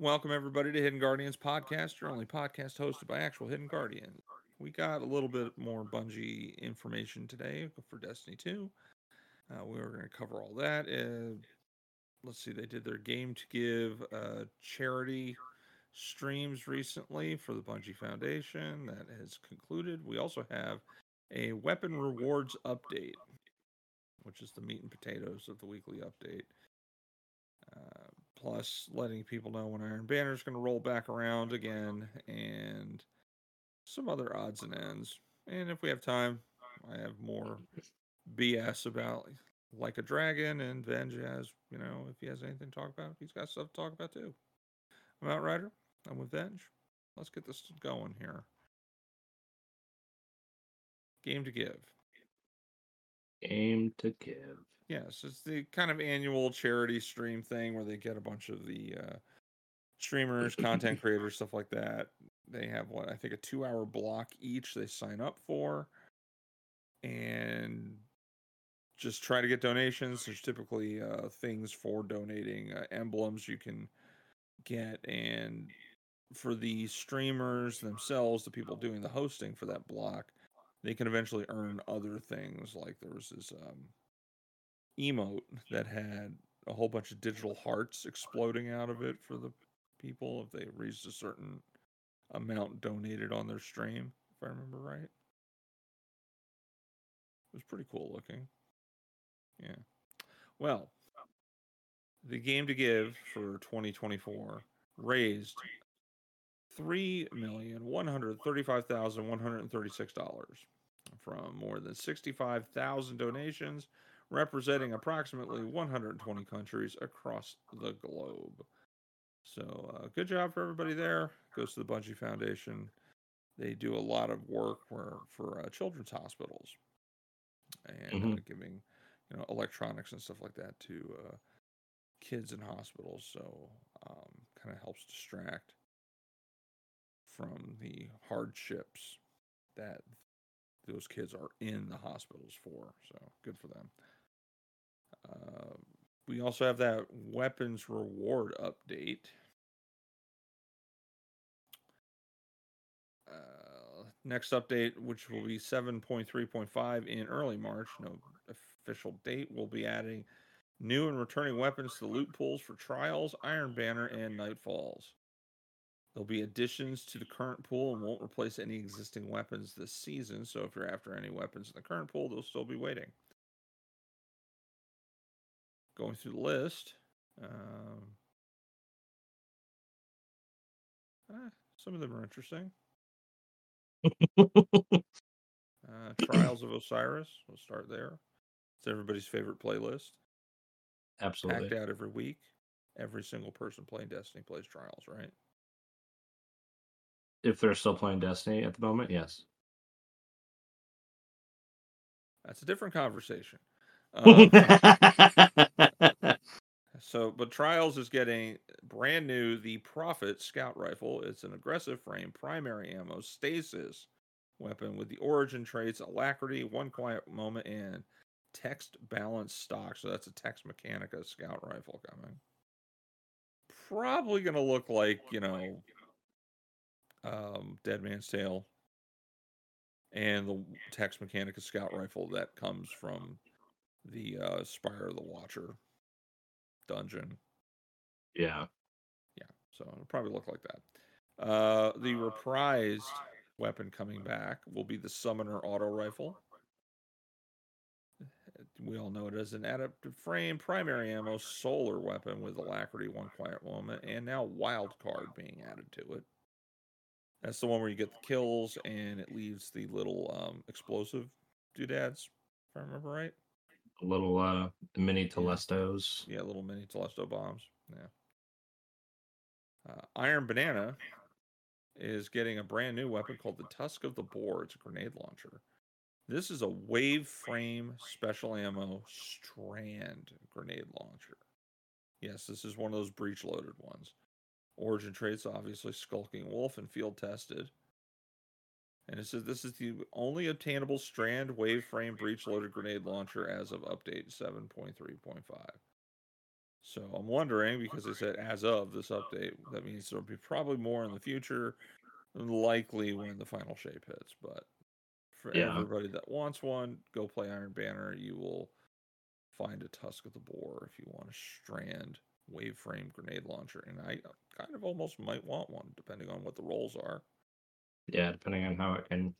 Welcome everybody to Hidden Guardians podcast, your only podcast hosted by actual Hidden Guardians. We got a little bit more Bungie information today for Destiny 2. Uh, we were going to cover all that. Uh, let's see, they did their game to give uh, charity streams recently for the Bungie Foundation. That has concluded. We also have a weapon rewards update, which is the meat and potatoes of the weekly update. Plus, letting people know when Iron Banner's going to roll back around again, and some other odds and ends. And if we have time, I have more BS about like a dragon and Venge has, you know, if he has anything to talk about, he's got stuff to talk about too. I'm Outrider. I'm with Venge. Let's get this going here. Game to give. Game to give. Yes, it's the kind of annual charity stream thing where they get a bunch of the uh, streamers, content creators, stuff like that. They have what I think a two hour block each they sign up for. And just try to get donations. There's typically uh, things for donating, uh, emblems you can get, and for the streamers themselves, the people doing the hosting for that block, they can eventually earn other things. Like there was this um, emote that had a whole bunch of digital hearts exploding out of it for the people if they reached a certain amount donated on their stream, if I remember right. It was pretty cool looking. Yeah. Well, the game to give for 2024 raised three million one hundred thirty-five thousand one hundred thirty-six dollars from more than sixty-five thousand donations, representing approximately 120 countries across the globe. So, uh, good job for everybody there. Goes to the Bungie Foundation. They do a lot of work where, for uh, children's hospitals and uh, Mhm. giving you know electronics and stuff like that to uh, kids in hospitals. So, um, kind of helps distract from the hardships that those kids are in the hospitals for. So, good for them. Uh, we also have that weapons reward update. Uh, next update, which will be 7.3.5 in early March, no official date, will be adding new and returning weapons to the loot pools for Trials, Iron Banner, and Nightfalls. There'll be additions to the current pool and won't replace any existing weapons this season. So if you're after any weapons in the current pool, they'll still be waiting. Going through the list, um, eh, some of them are interesting. Uh, Trials of Osiris. We'll start there. It's everybody's favorite playlist. Absolutely. Packed out every week. Every single person playing Destiny plays Trials, right? If they're still playing Destiny at the moment, yes. That's a different conversation. Um, so, but Trials is getting brand new the Prophet Scout Rifle. It's an aggressive frame, primary ammo, stasis weapon with the origin traits, alacrity, one quiet moment, and Tex balance stock. So that's a Tex Mechanica Scout Rifle coming. Probably going to look like, you know, um, Dead Man's Tale and the Tex Mechanica Scout Rifle that comes from the uh, Spire of the Watcher dungeon. yeah. Yeah, so it'll probably look like that. Uh, the reprised weapon coming back will be the Summoner Auto Rifle. We all know it as an adaptive frame, primary ammo, solar weapon with alacrity, one quiet moment, and now wild card being added to it. That's the one where you get the kills and it leaves the little um, explosive doodads, if I remember right. A little uh mini Telestos. Yeah, little mini Telesto bombs. Yeah. Uh, Iron Banner is getting a brand new weapon called the Tusk of the Boar. It's a grenade launcher. This is a wave frame special ammo strand grenade launcher. Yes, this is one of those breech loaded ones. Origin traits, obviously, Skulking Wolf and field tested. And it says this is the only obtainable strand wave frame breech loaded grenade launcher as of update 7.3.5. So I'm wondering because they said as of this update, that means there'll be probably more in the future, likely when the final shape hits. But for Yeah. everybody that wants one, go play Iron Banner. You will find a Tusk of the Boar if you want a strand wave frame grenade launcher. And I kind of almost might want one, depending on what the rolls are. Yeah, depending on how it can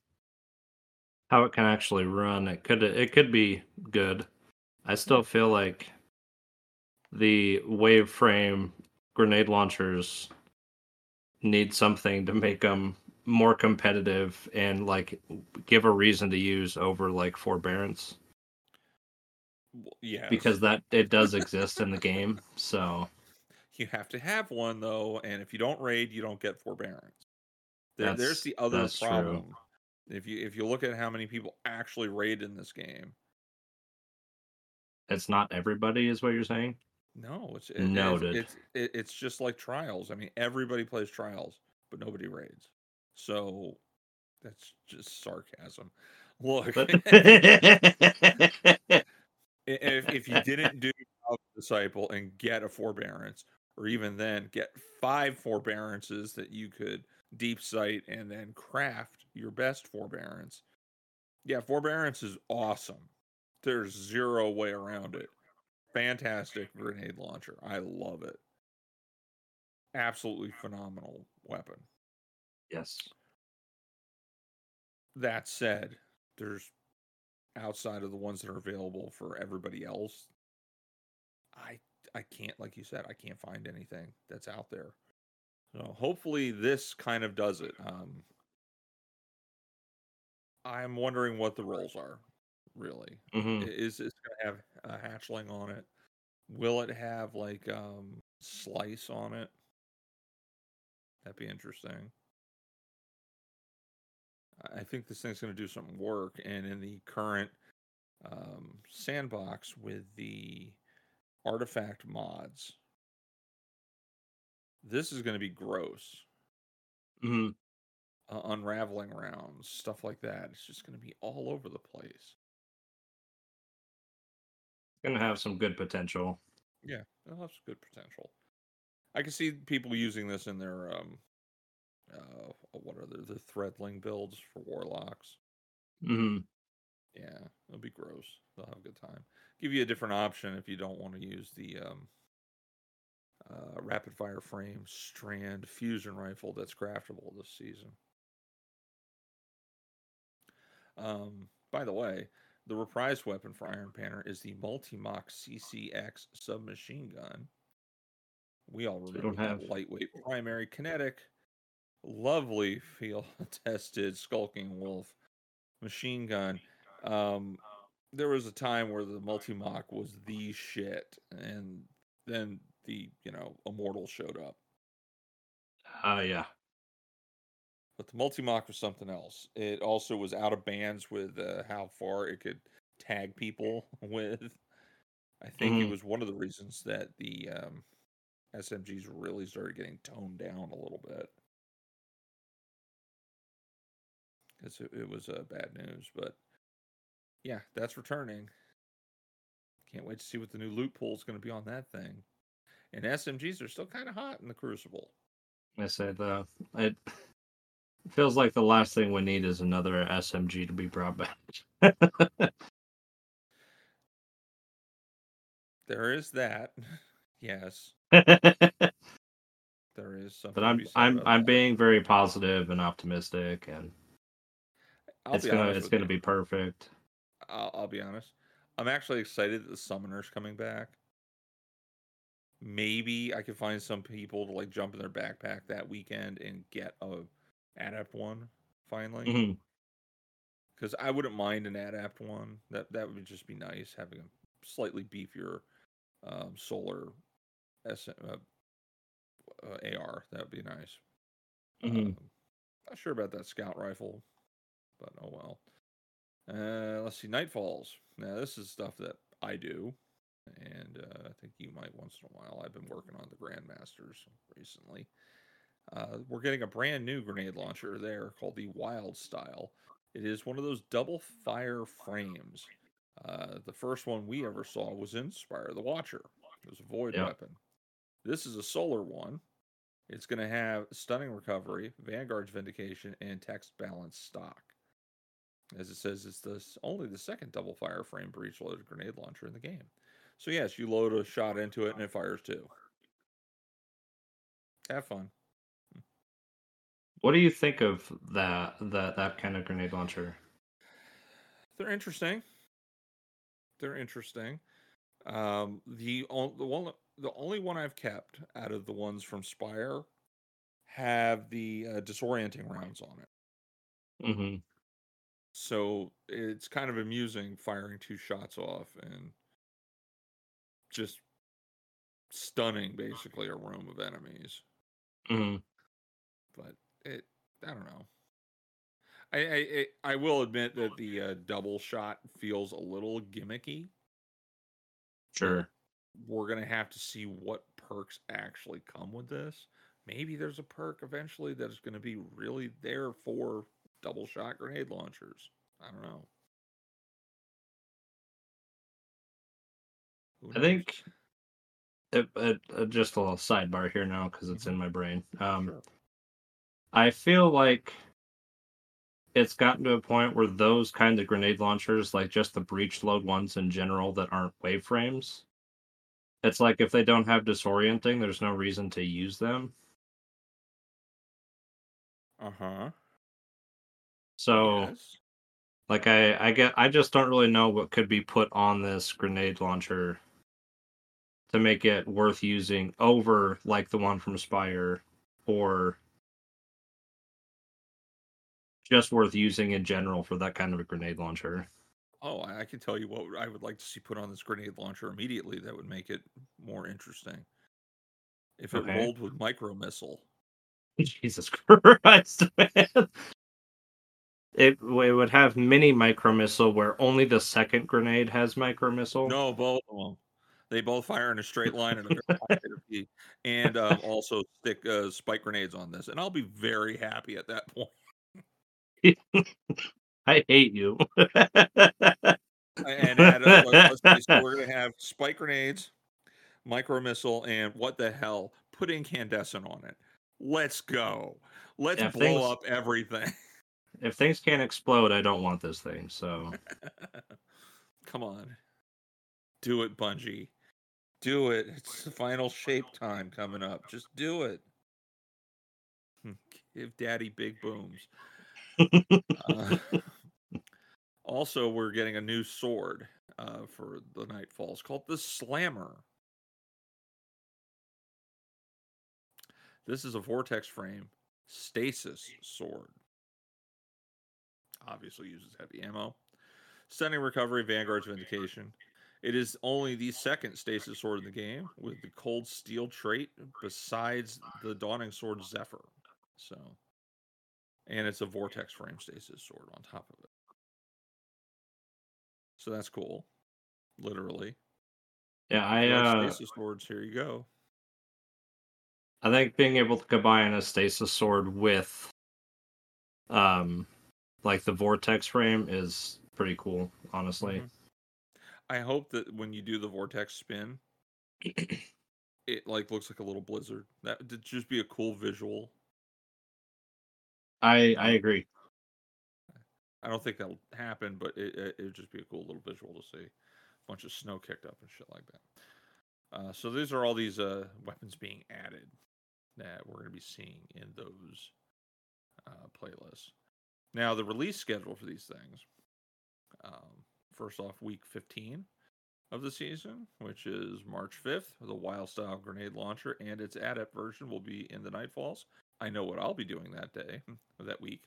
how it can actually run, it could it could be good. I still feel like the wave frame grenade launchers need something to make them more competitive and like give a reason to use over like forbearance Yeah, because that it does exist in the game. So you have to have one though, and if you don't raid, you don't get forbearance. There, there's the other that's true. problem. If you if you look at how many people actually raid in this game, it's not everybody, is what you're saying. no, it's it, Noted. It's it's, it's just like trials. I mean, everybody plays trials, but nobody raids. So that's just sarcasm. Look, if if you didn't do disciple and get a forbearance, or even then get five forbearances that you could deep sight and then craft your best forbearance. Yeah, forbearance is awesome. There's zero way around it. Fantastic grenade launcher. I love it. Absolutely phenomenal weapon. yes. That said, there's outside of the ones that are available for everybody else. I I can't like you said, I can't find anything that's out there. So hopefully this kind of does it. Um I'm wondering what the roles are, really. hmm Is this gonna have a hatchling on it? Will it have like um slice on it? That'd be interesting. I- think this thing's gonna do some work, and in the current um, sandbox with the artifact mods, this is gonna be gross. hmm Uh, unraveling rounds, stuff like that. It's just gonna be all over the place. Gonna have some good potential. Yeah, it has good potential. I can see people using this in their um uh what are the the threadling builds for warlocks. hmm Yeah, it'll be gross. They'll have a good time. Give you a different option if you don't want to use the um uh rapid fire frame strand fusion rifle that's craftable this season. Um by the way, the reprise weapon for Iron Banner is the Multi-Mach CCX submachine gun. We all remember don't that have- lightweight primary kinetic, lovely field tested skulking wolf machine gun. Um, there was a time where the multi-mach was the shit, and then the you know immortal showed up. Uh yeah. But the multi-mach was something else. It also was out of bands with uh, how far it could tag people with. I think it Mhm. was one of the reasons that the um, SMGs really started getting toned down a little bit. Because it, it was uh, bad news. But yeah, that's returning. Can't wait to see what the new loot pool is going to be on that thing. And SMGs are still kind of hot in the Crucible. I said the it feels like the last thing we need is another SMG to be brought back. There is that. yes, there is something. to I'm I'm I'm that. being very positive and optimistic, and I'll it's gonna it's gonna you. be perfect. I'll, I'll be honest. I'm actually excited that the summoner's coming back. Maybe I could find some people to like jump in their backpack that weekend and get a adept one finally. Because I wouldn't mind an adept one. That that would just be nice having a slightly beefier um, solar S, uh, uh, AR. That would be nice. Mhm. Um, not sure about that scout rifle, but oh well. Uh, let's see, Nightfalls. Now this is stuff that I do, and uh, I think you might once in a while. I've been working on the Grandmasters recently. Uh, we're getting a brand new grenade launcher there called the Wild Style. It is one of those double fire frames. Uh, the first one we ever saw was in Spire the Watcher. It was a void weapon. This is a solar one. It's going to have stunning recovery, Vanguard's vindication, and Tex balance stock. As it says, it's this only the second double fire frame breech loaded grenade launcher in the game. So yes, you load a shot into it and it fires too. Have fun. What do you think of that that that kind of grenade launcher? They're interesting. They're interesting. Um, the the one the only one I've kept out of the ones from Spire have the uh, disorienting rounds on it. Mm-hmm. So it's kind of amusing firing two shots off and just stunning basically a room of enemies. Mm-hmm. But it, I don't know. I I, I- will admit that the uh, double shot feels a little gimmicky. Sure. We're gonna have to see what perks actually come with this. Maybe there's a perk eventually that is going to be really there for double shot grenade launchers. I don't know. I think it, it, uh, just a little sidebar here now because it's in my brain. Um, Sure. I feel like it's gotten to a point where those kinds of grenade launchers, like just the breech load ones in general that aren't wave frames, it's like if they don't have disorienting, there's no reason to use them. Uh huh. So yes. like I I get I just don't really know what could be put on this grenade launcher to make it worth using over like the one from Spire or just worth using in general for that kind of a grenade launcher. Oh, I can tell you what I would like to see put on this grenade launcher immediately. That would make it more interesting. If it Okay. rolled with micro missile. Jesus Christ, man. It, it would have mini micro missile where only the second grenade has micro missile. No, both of them. They both fire in a straight line and a very high rate and um, also stick uh, spike grenades on this, and I'll be very happy at that point. I hate you. And add, like, let's so we're gonna have spike grenades, micro missile, and what the hell? Put incandescent on it. Let's go. Let's Yeah, blow things- up everything. if things can't explode, I don't want this thing. So Come on. Do it, Bungie. Do it. It's the final shape time coming up. Just do it. Give daddy big booms. Uh, also, we're getting a new sword uh, for the Nightfall. It's called the Slammer. This is a vortex frame stasis sword. Obviously uses heavy ammo. Stunning recovery, Vanguard's vindication. It is only the second stasis sword in the game with the cold steel trait besides the dawning sword Zephyr. So, and it's a vortex frame stasis sword on top of it. So that's cool. Literally. yeah, I uh, stasis swords, here you go. I think being able to combine a stasis sword with um like the vortex frame is pretty cool, honestly. Mhm. I hope that when you do the vortex spin, it like looks like a little blizzard. That would just be a cool visual. I I agree. I don't think that'll happen, but it, it would just be a cool little visual to see. A bunch of snow kicked up and shit like that. Uh, so these are all these uh, weapons being added that we're going to be seeing in those uh, playlists. Now, the release schedule for these things. Um, first off, week 15 of the season, which is March 5th. The Wild Style Grenade Launcher and its adept version will be in the Nightfalls. I know what I'll be doing that day, that week.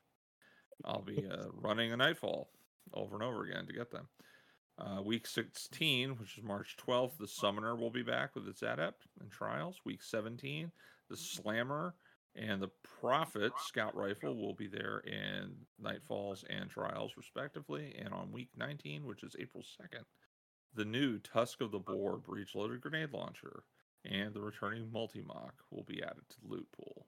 I'll be uh, running a Nightfall over and over again to get them. Uh, week 16, which is March 12th, the Summoner will be back with its Adept and Trials. Week 17, the Slammer and the Prophet Scout Rifle will be there in Nightfalls and Trials, respectively. And on week 19, which is April 2nd, the new Tusk of the Boar Breech Loaded Grenade Launcher and the returning Multi Mach will be added to the loot pool.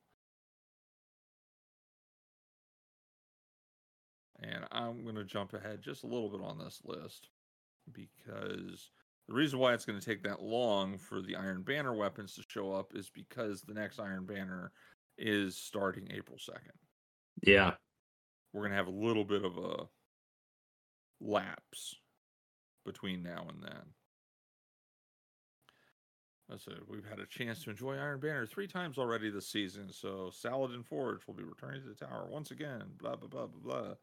And I'm going to jump ahead just a little bit on this list because The reason why it's going to take that long for the Iron Banner weapons to show up is because the next Iron Banner is starting April 2nd. Yeah. We're going to have a little bit of a lapse between now and then. That's it. We've had a chance to enjoy Iron Banner three times already this season. So Saladin Forge will be returning to the tower once again. Blah blah blah blah blah.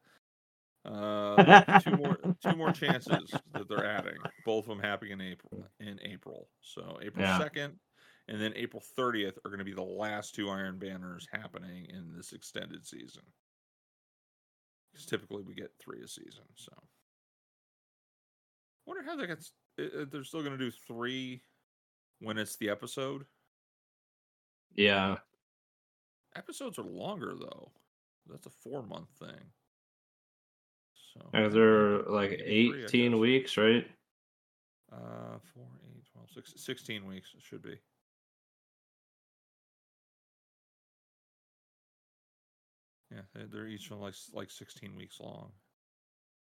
Uh, two more two more chances that they're adding. Both of them happening in April. In April, so April second, and then April thirtieth are going to be the last two Iron Banners happening in this extended season. Because typically we get three a season. So, wonder how they uh, They're still going to do three when it's the episode. Yeah. Episodes are longer though. That's a four month thing. So they're maybe- like maybe three, I 18 weeks, right? Uh, 4, 8, 12, 6, 16 weeks it should be. Yeah, they- they're each like like 16 weeks long.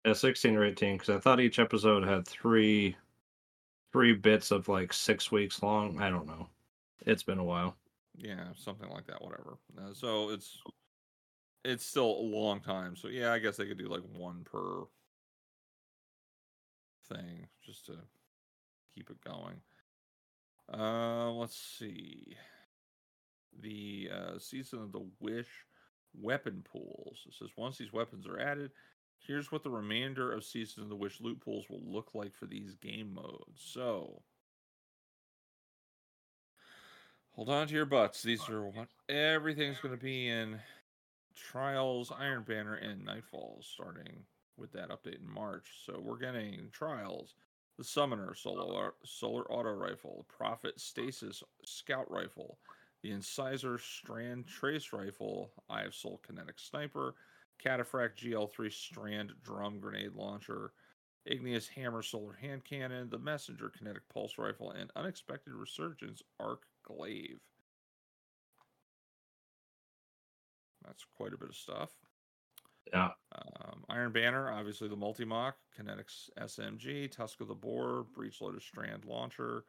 Yeah, 16 or 18, because I thought each episode had three three bits of like six weeks long. I don't know. It's been a while. Yeah, something like that. Whatever. Uh, so it's it's still a long time. So yeah, I guess they could do like one per thing just to keep it going. Uh, let's see. The uh, season of the Wish weapon pools. It says once these weapons are added, here's what the remainder of season of the Wish loot pools will look like for these game modes. So. Hold on to your butts. These are what everything's going to be in Trials, Iron Banner, and Nightfalls, starting with that update in March. So we're getting Trials, the Summoner Solar Solar Auto Rifle, Prophet Stasis Scout Rifle, the Incisor Strand Trace Rifle, Eye of Sol Kinetic Sniper, Cataphract GL3 Strand Drum Grenade Launcher, Igneous Hammer Solar Hand Cannon, the Messenger Kinetic Pulse Rifle, and Unexpected Resurgence Arc Glaive. That's quite a bit of stuff. Yeah. Um, Iron Banner, obviously the multi mach, Kinetics SMG, Tusk of the Boar, Breech Loader Strand Launcher,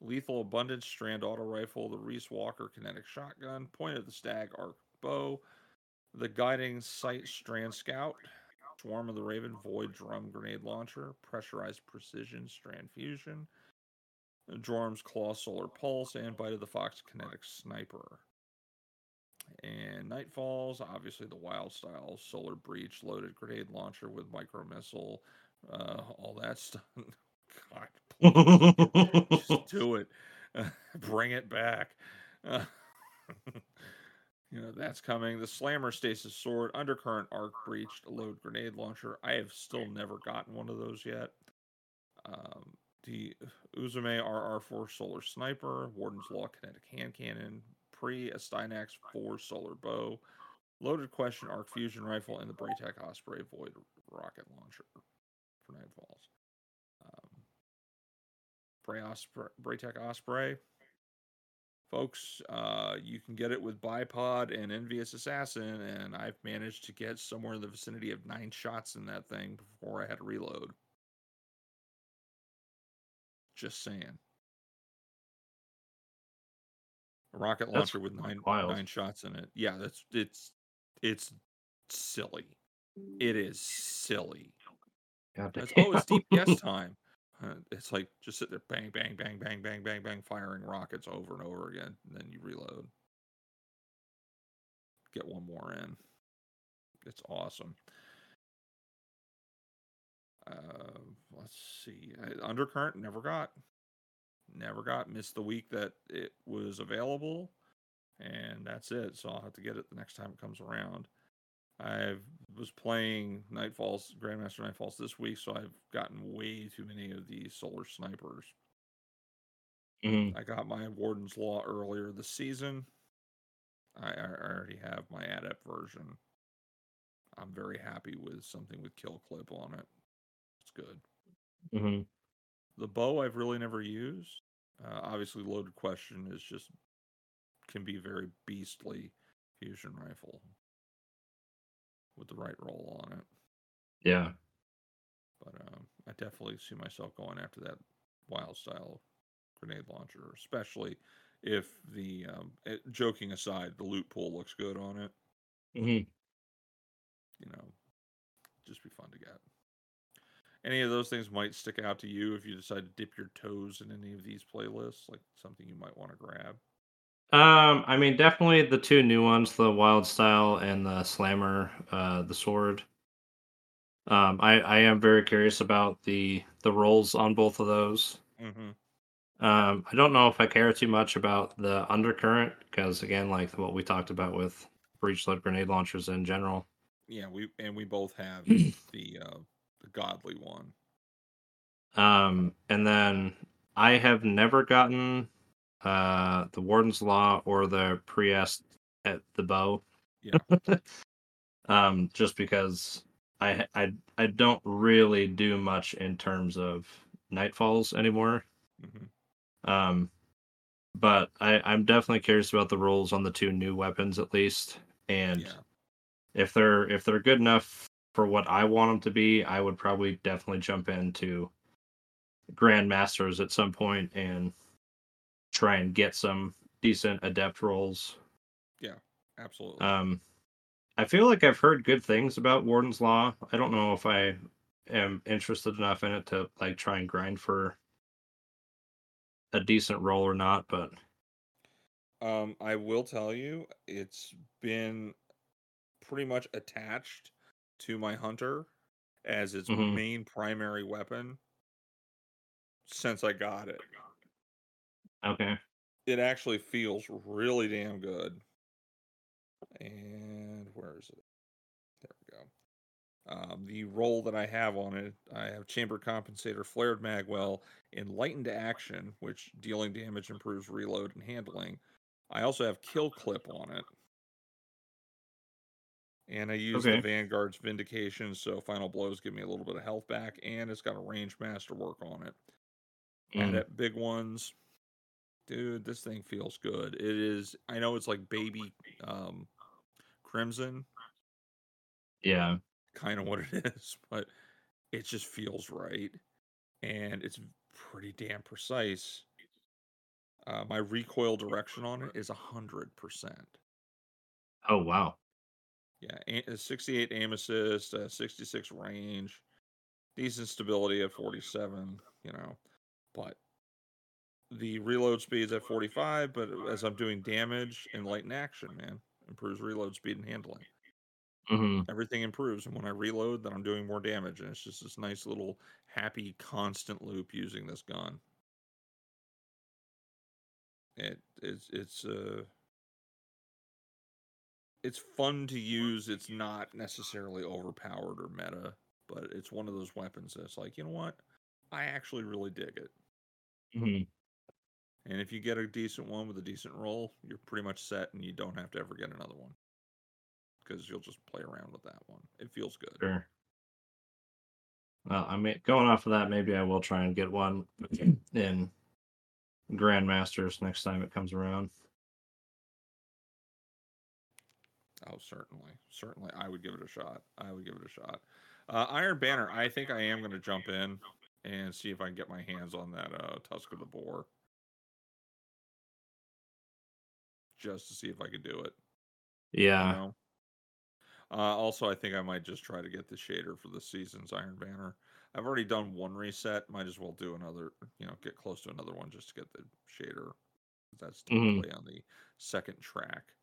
Lethal Abundance Strand Auto Rifle, the Riiswalker Kinetic Shotgun, Point of the Stag Arc Bow, the Guiding Sight Strand Scout, Swarm of the Raven Void Drum Grenade Launcher, Pressurized Precision Strand Fusion, Jorum's Claw Solar Pulse, and Bite of the Fox Kinetic Sniper. And Nightfalls, obviously the Wild Style Solar Breech Loaded Grenade Launcher with Micro Missile, uh, all that stuff. God, just do it. bring it back. Uh, you know, that's coming. The Slammer Stasis Sword, Undercurrent Arc Breech, Load Grenade Launcher. I have still never gotten one of those yet. Um, the Uzume RR4 Solar Sniper, Warden's Law Kinetic Hand Cannon, Pre Astyanax 4 Solar Bow, Loaded Question Arc Fusion Rifle, and the Braytech Osprey Void Rocket Launcher for Nightfalls. Um, Bray Osprey, Braytech Osprey. Folks, uh, you can get it with Bipod and Envious Assassin, and I've managed to get somewhere in the vicinity of nine shots in that thing before I had to reload. Just saying. A rocket That's launcher with nine wild. nine shots in it. Yeah, that's it's it's silly. It is silly. God damn. oh, it's DPS time. Uh, it's like just sit there, bang, bang, bang, bang, bang, bang, bang, firing rockets over and over again. And then you reload. Get one more in. It's awesome. Uh, let's see. I, Undercurrent never got. Never got. Missed the week that it was available. And that's it. So I'll have to get it the next time it comes around. I was playing Nightfalls, Grandmaster Nightfalls this week, so I've gotten way too many of these solar snipers. Mhm. I got my Warden's Law earlier this season. I, I already have my adept version. I'm very happy with something with kill clip on it. It's good. Mhm. The bow I've really never used. Uh, obviously, loaded question is just can be very beastly fusion rifle with the right roll on it. Yeah. But um, I definitely see myself going after that wild style grenade launcher, especially if the um, it, joking aside, the loot pool looks good on it. Mm-hmm. You know, just be fun to get. Any of those things might stick out to you if you decide to dip your toes in any of these playlists, like something you might want to grab. Um, I mean, definitely the two new ones, the Wild Style and the Slammer, uh, the sword. Um, I I am very curious about the the rolls on both of those. Mm-hmm. Um, I don't know if I care too much about the undercurrent because again, like what we talked about with breech load grenade launchers in general. Yeah, we and we both have the uh, the godly one. Um, and then I have never gotten uh the Warden's Law or the Priest at the bow. Yeah. um, just because I I I don't really do much in terms of nightfalls anymore. hmm Um, but I I'm definitely curious about the rolls on the two new weapons at least, and Yeah. if they're if they're good enough for what I want them to be, I would probably definitely jump into Grandmasters at some point and try and get some decent adept rolls. Yeah, absolutely. Um, I feel like I've heard good things about Warden's Law. I don't know if I am interested enough in it to like try and grind for a decent roll or not, but Um, I will tell you, it's been pretty much attached to my hunter as its Mhm. main primary weapon since I got it. Okay. It actually feels really damn good. And where is it? There we go. Um, the roll that I have on it, I have Chamber Compensator, Flared Magwell, Enlightened Action, which dealing damage improves reload and handling. I also have Kill Clip on it. And I use Okay. the Vanguard's Vindication, so final blows give me a little bit of health back, and it's got a range master work on it. And Mm, at big ones, dude, this thing feels good. It is. I know it's like baby um, crimson, yeah. kind of what it is, but it just feels right, and it's pretty damn precise. Uh, my recoil direction on it is a hundred percent. Oh wow. Yeah, a- 68 aim assist, uh, 66 range, decent stability at 47, you know, but the reload speed's at 45, but as I'm doing damage and light in action, man, improves reload speed and handling. hmm Everything improves, and when I reload, then I'm doing more damage, and it's just this nice little happy constant loop using this gun. It it's it's uh it's fun to use. It's not necessarily overpowered or meta, but it's one of those weapons that's like, you know what? I actually really dig it. hmm And if you get a decent one with a decent roll, you're pretty much set and you don't have to ever get another one. Because you'll just play around with that one. It feels good. Sure. Well, I mean, going off of that, maybe I will try and get one in Grandmasters next time it comes around. Oh, certainly. Certainly. I would give it a shot. I would give it a shot. Uh, Iron Banner, I think I am going to jump in and see if I can get my hands on that uh, Tusk of the Boar. Just to see if I could do it. Yeah. You know? Uh, also, I think I might just try to get the shader for the season's Iron Banner. I've already done one reset. Might as well do another. You know, get close to another one just to get the shader. That's Mhm. on the second track.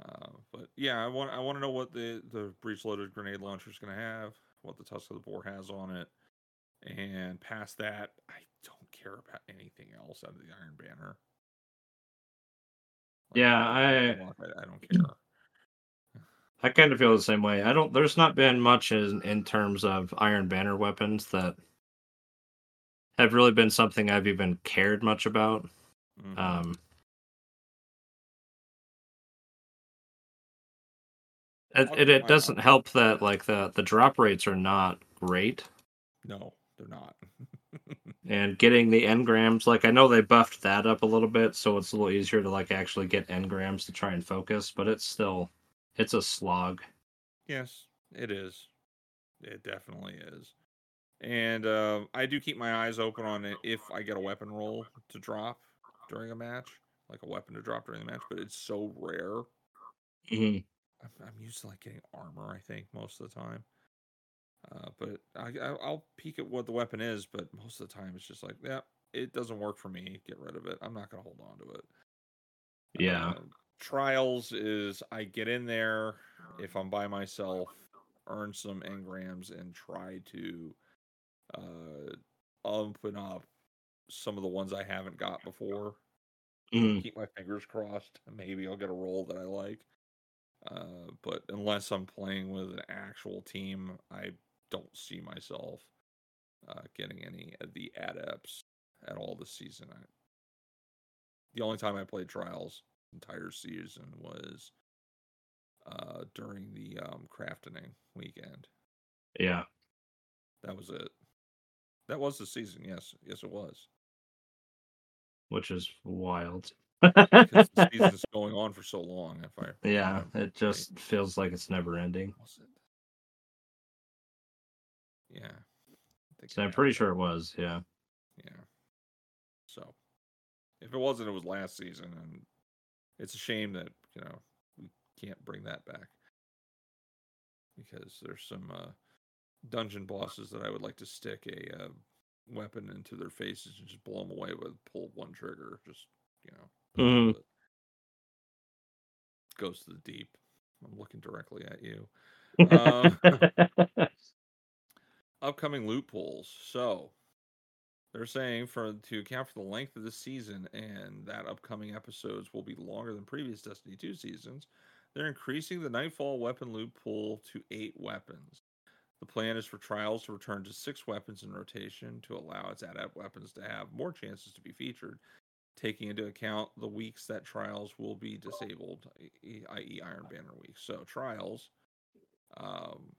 Uh, but yeah, I want I want to know what the the breech loaded grenade launcher is going to have, what the Tusk of the Boar has on it, and past that, I don't care about anything else out of the Iron Banner. Yeah, I, I- don't care. I kind of feel the same way. I don't. There's not been much in in terms of Iron Banner weapons that have really been something I've even cared much about. Mhm. Um, it, it, it doesn't help that like the the drop rates are not great, no, they're not. and getting the engrams like I know they buffed that up a little bit, so it's a little easier to like actually get engrams to try and focus, but it's still it's a slog. Yes, it is. It definitely is. And uh, I do keep my eyes open on it if I get a weapon roll to drop during a match, like a weapon to drop during the match. But it's so rare. hmm I'm, I'm used to like getting armor. I think most of the time. Uh, but I, I'll peek at what the weapon is, but most of the time it's just like, yeah, it doesn't work for me. Get rid of it. I'm not gonna hold on to it. Yeah. Uh, trials is I get in there if I'm by myself, earn some engrams, and try to uh, open up some of the ones I haven't got before. Mhm. Keep my fingers crossed. Maybe I'll get a roll that I like. Uh, but unless I'm playing with an actual team, I don't see myself uh, getting any of the adepts at all this season. I, the only time I played trials entire season was uh, during the um, crafting weekend. Yeah. That was it. That was the season. Yes, yes, it was. Which is wild. Because the season's going on for so long. If I yeah, remember it just feels like it's never ending. was it? Yeah. I think So I'm pretty sure it was. Yeah. Yeah. So, if it wasn't, it was last season, and it's a shame that you know we can't bring that back because there's some uh, dungeon bosses that I would like to stick a uh, weapon into their faces and just blow them away with pull one trigger, just you know, Mhm. goes to the deep. I'm looking directly at you. Um, upcoming loot pools. So they're saying for to account for the length of the season and that upcoming episodes will be longer than previous Destiny 2 seasons, they're increasing the Nightfall weapon loot pool to eight weapons. The plan is for trials to return to six weapons in rotation to allow its adept weapons to have more chances to be featured, taking into account the weeks that trials will be disabled, i.e., Iron Banner week. So trials, um,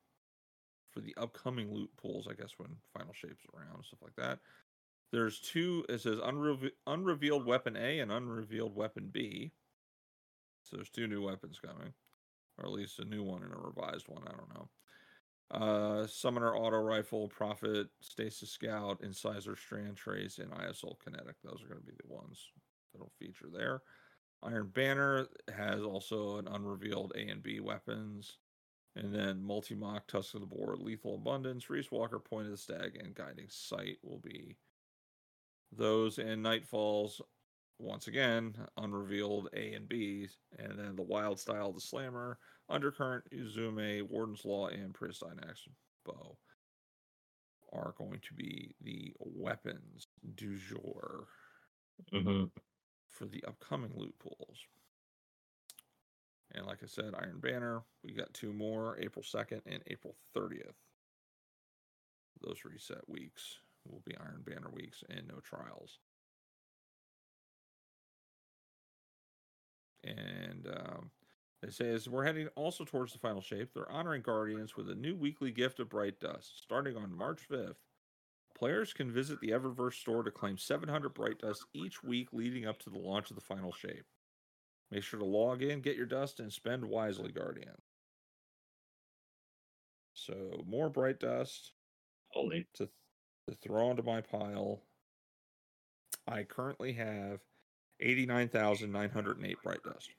for the upcoming loot pools, I guess when final shapes around stuff like that. There's two. It says unreve- unrevealed weapon A and unrevealed weapon B. So there's two new weapons coming, or at least a new one and a revised one. I don't know. Uh, Summoner Auto Rifle, Prophet, Stasis Scout, Incisor Strand Trace, and ISL Kinetic. Those are going to be the ones that'll feature there. Iron Banner has also an unrevealed A and B weapons. And then Multi Mach, Tusk of the Boar, Lethal Abundance, Riiswalker, Point of the Stag, and Guiding Sight will be those. And Nightfalls, once again, unrevealed A and B's. And then the Wild Style, the Slammer, Undercurrent, Uzume, Warden's Law, and Pre Astyanax Bow are going to be the weapons du jour Mhm. for the upcoming loot pools. And like I said, Iron Banner, we got two more April 2nd and April 30th. Those reset weeks will be Iron Banner weeks and no trials. And um, they say as we're heading also towards the final shape, they're honoring Guardians with a new weekly gift of Bright Dust starting on March 5th. Players can visit the Eververse store to claim 700 Bright Dust each week leading up to the launch of the final shape. Make sure to log in, get your dust, and spend wisely, Guardian. So more bright dust Holy. to, to throw onto my pile. I currently have 89,908 bright dust.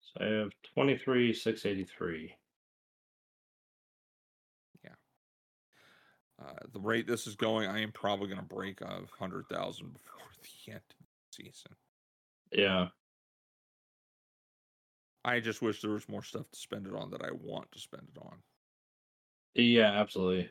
So I have 23,683. Uh, the rate this is going, I am probably going to break a 100,000 before the end of the season. Yeah. I just wish there was more stuff to spend it on that I want to spend it on. Yeah, absolutely.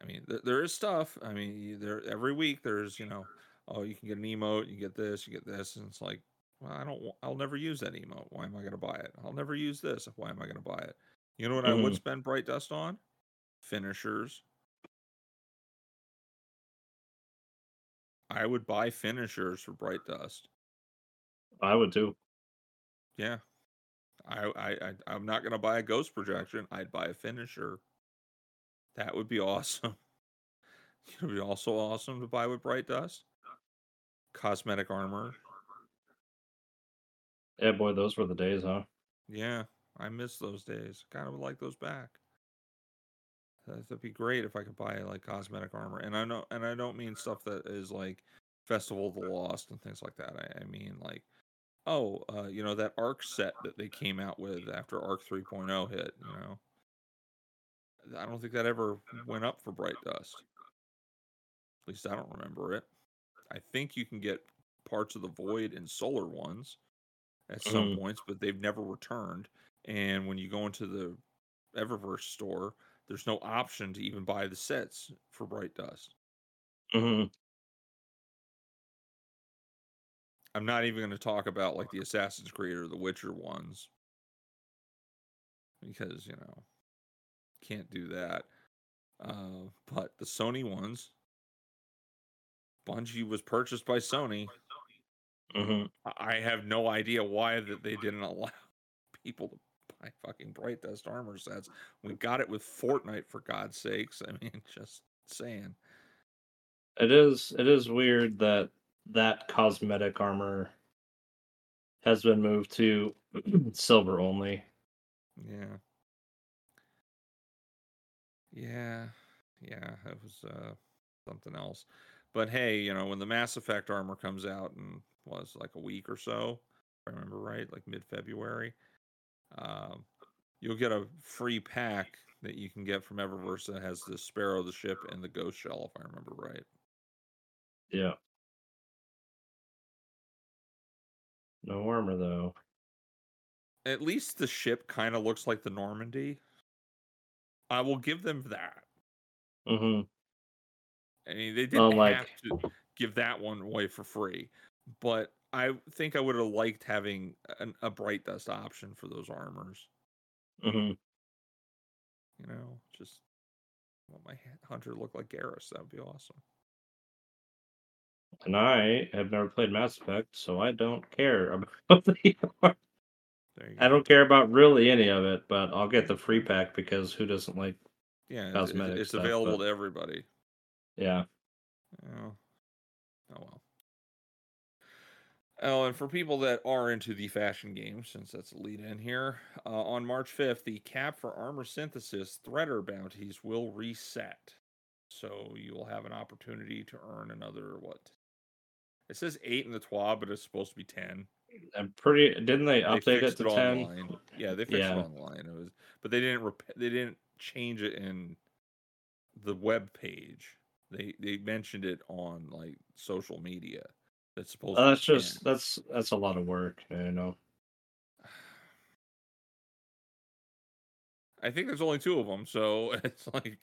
I mean, th- there is stuff. I mean, there every week there's you know, oh, you can get an emote, you get this, you get this, and it's like, well, I don't, I'll never use that emote. Why am I going to buy it? I'll never use this. Why am I going to buy it? You know what I would Mhm. spend bright dust on? Finishers. I would buy finishers for bright dust. I would too. Yeah. I, I, I I'm not gonna buy a ghost projection. I'd buy a finisher. That would be awesome. It would be also awesome to buy with bright dust. Cosmetic armor. Yeah, boy, those were the days, huh? Yeah. I miss those days. Kind of would like those back. That'd be great if I could buy like cosmetic armor, and I know, and I don't mean stuff that is like Festival of the Lost and things like that. I, I mean like, oh, uh, you know that Arc set that they came out with after Arc 3.0 hit. You know, I don't think that ever went up for Bright Dust. At least I don't remember it. I think you can get parts of the Void and Solar ones at some Mhm. points, but they've never returned. And when you go into the Eververse store, there's no option to even buy the sets for Bright Dust. hmm I'm not even going to talk about like the Assassin's Creed or the Witcher ones because, you know, can't do that. Uh, but the Sony ones, Bungie was purchased by Sony. hmm I- I have no idea why that they didn't allow people to buy fucking Bright Dust armor sets. We got it with Fortnite for God's sakes. I mean, just saying. It is it is weird that that cosmetic armor has been moved to silver only. Yeah. Yeah. Yeah, it was uh something else. But hey, you know, when the Mass Effect armor comes out and was like a week or so, if I remember right, like mid February, um, you'll get a free pack that you can get from Eververse that has the Sparrow, the ship, and the Ghost Shell, if I remember right. Yeah. No armor though. At least the ship kind of looks like the Normandy. I will give them that. Mm hmm I mean, they didn't Unlike- have to give that one away for free, but I think I would have liked having an, a bright dust option for those armors. Mm-hmm. You know, just want my hunter look like Garrus. That would be awesome. And I have never played Mass Effect, so I don't care about the armor. I don't care about really any of it, but I'll get the free pack because who doesn't like Yeah, it's- it's, cosmetic it's stuff, available but- to everybody. yeah. Oh, oh well. Oh, and for people that are into the fashion game, since that's a lead in here, uh, on March 5th, the cap for armor synthesis threader bounties will reset. So you will have an opportunity to earn another, what? It says 8 in the TWA, but it's supposed to be 10. I'm pretty didn't they They update it to 10? online. Yeah, they fixed Yeah. it online. It was, but they didn't rep- they didn't change it in the web page. They they mentioned it on like social media. That's uh, supposed. To that's just 10. that's that's a lot of work, you know. I think there's only two of them, so it's like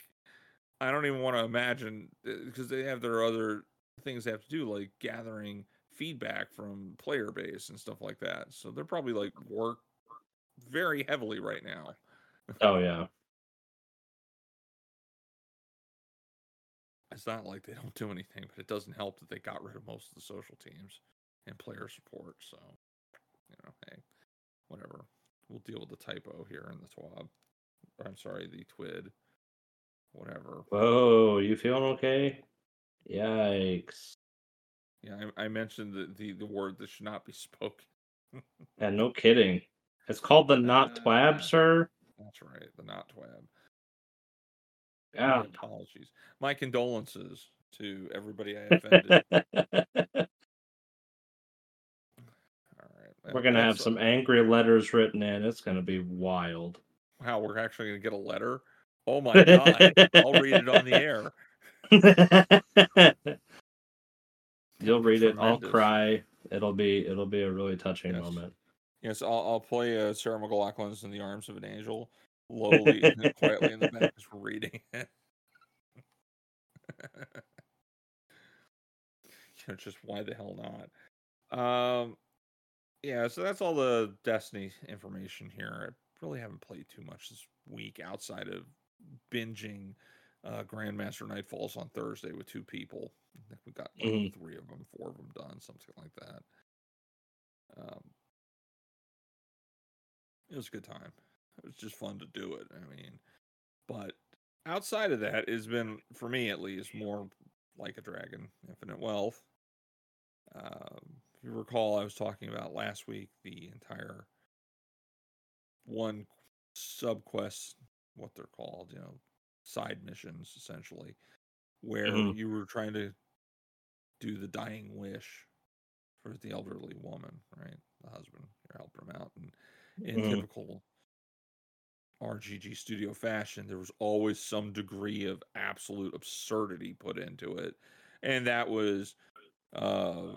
I don't even want to imagine uh, because they have their other things they have to do, like gathering feedback from player base and stuff like that. So they're probably like work very heavily right now. Oh yeah. It's not like they don't do anything, but it doesn't help that they got rid of most of the social teams and player support. So, you know, hey, whatever. We'll deal with the typo here in the TWAB. Or, I'm sorry, the TWID. Whatever. Whoa, you feeling okay? Yikes. Yeah, I, I mentioned the, the the word that should not be spoken. And no kidding. It's called the not Uh, twab, sir. That's right, the not TWAB. Yeah. My apologies. My condolences to everybody I offended. All right. We're gonna have some angry letters written in. It's gonna be wild. Wow, we're actually gonna get a letter. Oh my god! I'll read it on the air. You'll read it. I'll cry. It'll be it'll be a really touching Yes. moment. Yes, I'll, I'll play uh, Sarah McLachlan's "In the Arms of an Angel" lowly and quietly in the back, just reading it. you know, just why the hell not? Um, yeah. So that's all the Destiny information here. I really haven't played too much this week outside of binging uh, Grandmaster Nightfalls on Thursday with two people. I think we got like, Mhm. three of them, four of them done, something like that. Um, it was a good time. It was just fun to do it. I mean, but outside of that, it's been for me at least more like a dragon, infinite wealth. Um, if you recall, I was talking about last week the entire one sub quest, what they're called, you know, side missions essentially, where Mhm. you were trying to do the dying wish for the elderly woman, right? The husband, you're helping him out, and in Mhm. typical RGG studio fashion, there was always some degree of absolute absurdity put into it, and that was uh,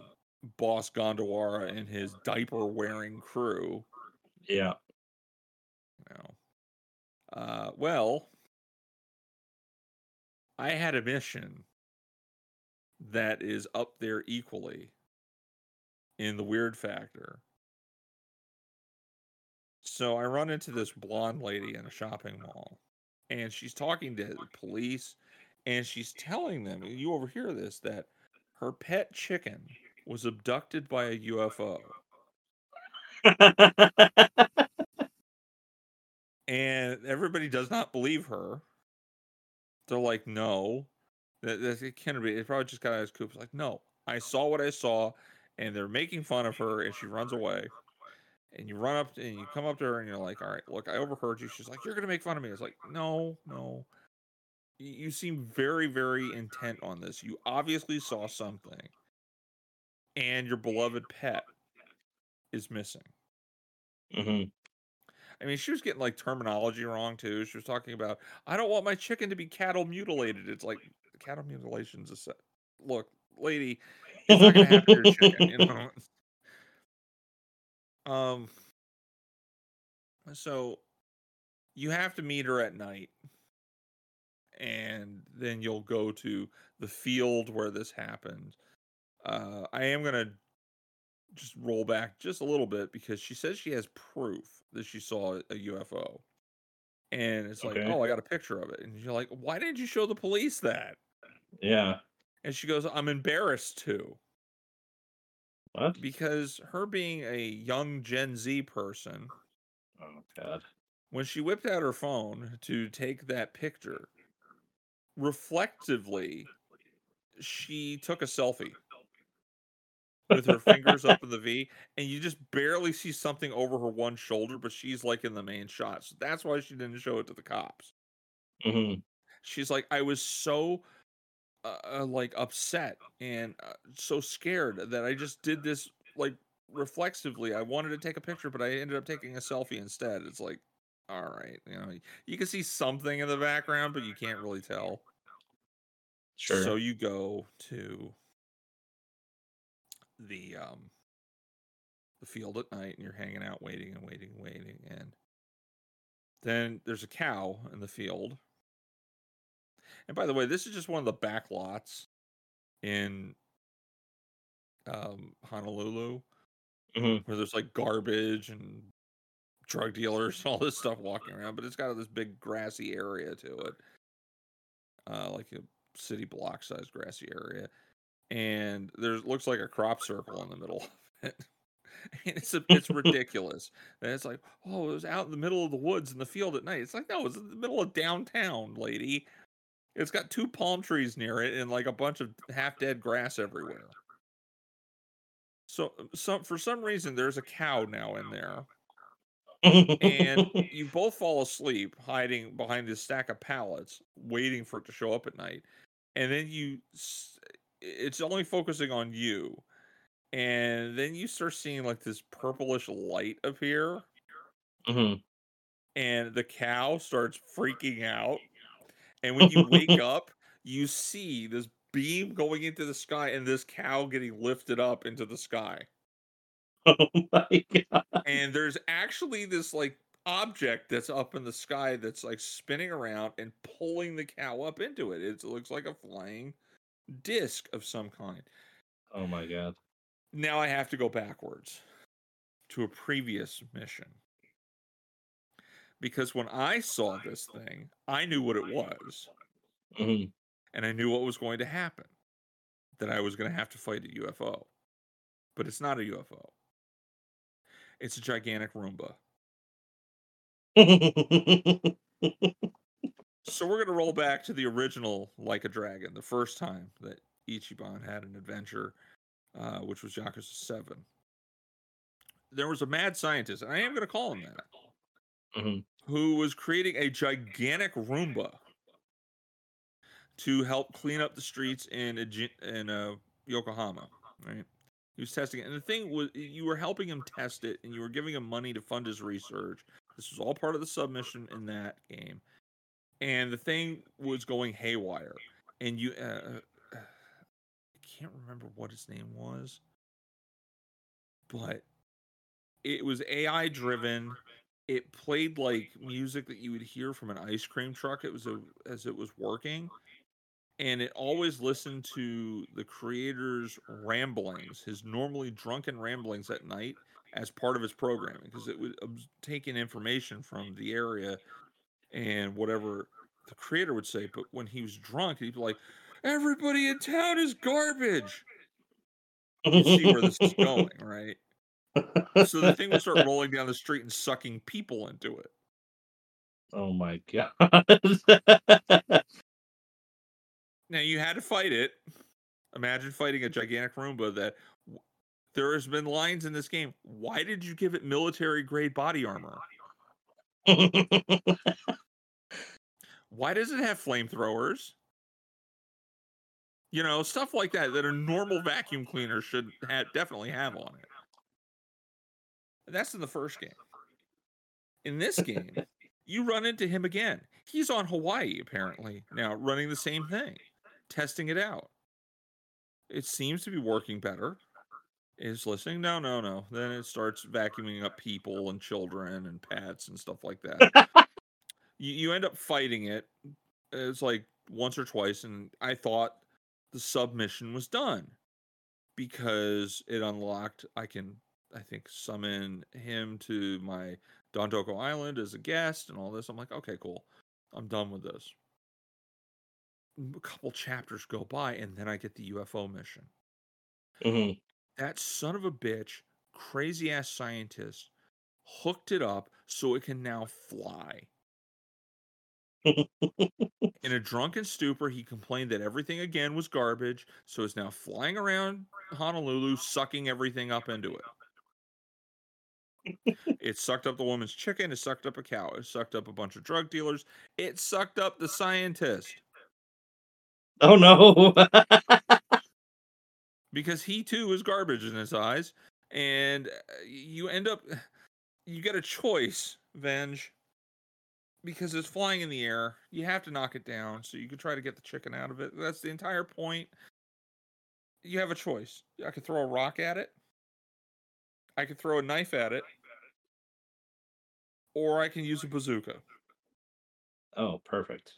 Boss Gondawara and his diaper-wearing crew. Yeah. Know, uh, well, I had a mission that is up there equally in the weird factor. So I run into this blonde lady in a shopping mall, and she's talking to the police, and she's telling them, you overhear this, that her pet chicken was abducted by a UFO. And everybody does not believe her. They're like, no, that, that it can't be. It probably just got out of his coop. It's like, no, I saw what I saw, and they're making fun of her, and she runs away. And you run up to, and you come up to her, and you're like, all right, look, I overheard you. She's like, you're gonna make fun of me. It's like, no, no. You, you seem very, very intent on this. You obviously saw something, and your beloved pet is missing. hmm I mean, she was getting like terminology wrong too. She was talking about, I don't want my chicken to be cattle mutilated. It's like cattle mutilation's a set. Look, lady, it's not gonna happen to your chicken, you know. Um. So, you have to meet her at night, and then you'll go to the field where this happened. Uh, I am gonna just roll back just a little bit because she says she has proof that she saw a UFO. And it's like, Okay. oh, I got a picture of it. And you're like, why didn't you show the police that? Yeah. And she goes, I'm embarrassed to. What? Because her being a young Gen Z person, Oh God. when she whipped out her phone to take that picture, reflectively, she took a selfie with her fingers up in the V, and you just barely see something over her one shoulder, but she's like in the main shot. So that's why she didn't show it to the cops. hmm She's like, I was so uh, uh, like upset and uh, so scared that I just did this like reflexively. I wanted to take a picture, but I ended up taking a selfie instead. It's like, all right, you know, you can see something in the background, but you can't really tell. Sure. So you go to the um the field at night and you're hanging out waiting and waiting and waiting and then there's a cow in the field. And by the way, this is just one of the back lots in um Honolulu hmm where there's like garbage and drug dealers and all this stuff walking around, but it's got this big grassy area to it. Uh like a city block sized grassy area. And there's looks like a crop circle in the middle of it. And it's a, it's ridiculous. And it's like, oh, it was out in the middle of the woods in the field at night. It's like, no, it's in the middle of downtown, lady. It's got two palm trees near it and like a bunch of half dead grass everywhere. So some for some reason there's a cow now in there. And you both fall asleep hiding behind this stack of pallets waiting for it to show up at night. And then you it's only focusing on you. And then you start seeing like this purplish light appear. Hmm and the cow starts freaking out and when you wake up you see this beam going into the sky and this cow getting lifted up into the sky Oh my God. and there's actually this like object that's up in the sky that's like spinning around and pulling the cow up into it. It looks like a flying disc of some kind. Oh my God. Now I have to go backwards to a previous mission. Because when I saw this thing, I knew what it was hmm and I knew what was going to happen. That I was going to have to fight a UFO. But it's not a UFO. It's a gigantic Roomba. So we're gonna roll back to the original Like a Dragon, the first time that Ichiban had an adventure, uh, which was Yakuza Seven. There was a mad scientist, and I am gonna call him that. Mhm. who was creating a gigantic Roomba to help clean up the streets in in uh, Yokohama. Right? He was testing it, and the thing was, you were helping him test it, and you were giving him money to fund his research. This was all part of the submission in that game, and the thing was going haywire. And you, uh, uh, I can't remember what his name was, but it was AI driven. It played like music that you would hear from an ice cream truck. It was a, as it was working, and it always listened to the creator's ramblings, his normally drunken ramblings at night, as part of its programming because it take in information from the area and whatever the creator would say. But when he was drunk, he'd be like, "Everybody in town is garbage." You see where this is going, right? So the thing would start rolling down the street and sucking people into it. Oh my god. Now you had to fight it. Imagine fighting a gigantic Roomba that there has been lines in this game. Why did you give it military grade body armor? Why does it have flamethrowers? You know, stuff like that that a normal vacuum cleaner should definitely have on it. That's in the first game. In this game, you run into him again. He's on Hawaii, apparently, now running the same thing, testing it out. It seems to be working better. Is listening? No, no, no. Then it starts vacuuming up people and children and pets and stuff like that. you, you end up fighting it. It's like once or twice, and I thought the submission was done because it unlocked. I can, I think, summon him to my Dondoko Island as a guest and all this. I'm like, okay, cool. I'm done with this. A couple chapters go by, and then I get the UFO mission. Mhm. That son of a bitch, crazy ass scientist, hooked it up so it can now fly. In a drunken stupor, he complained that everything again was garbage, so it's now flying around Honolulu, sucking everything up into it. It sucked up the woman's chicken, it sucked up a cow, it sucked up a bunch of drug dealers, it sucked up the scientist oh no. because he too is garbage in his eyes. And uh, you end up, you get a choice, Venge, because it's flying in the air. You have to knock it down so you can try to get the chicken out of it. That's the entire point. You have a choice. I could throw a rock at it, I could throw a knife at it, or I can use a bazooka. oh, perfect.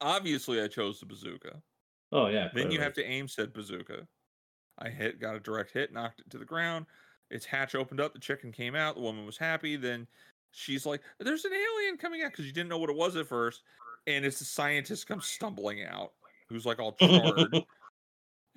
Obviously, I chose the bazooka. Oh yeah. Then you have to aim said bazooka. I hit, got a direct hit, knocked it to the ground. Its hatch opened up. The chicken came out. The woman was happy. Then she's like, "There's an alien coming out," because you didn't know what it was at first. And it's the scientist comes stumbling out, who's like all charred. and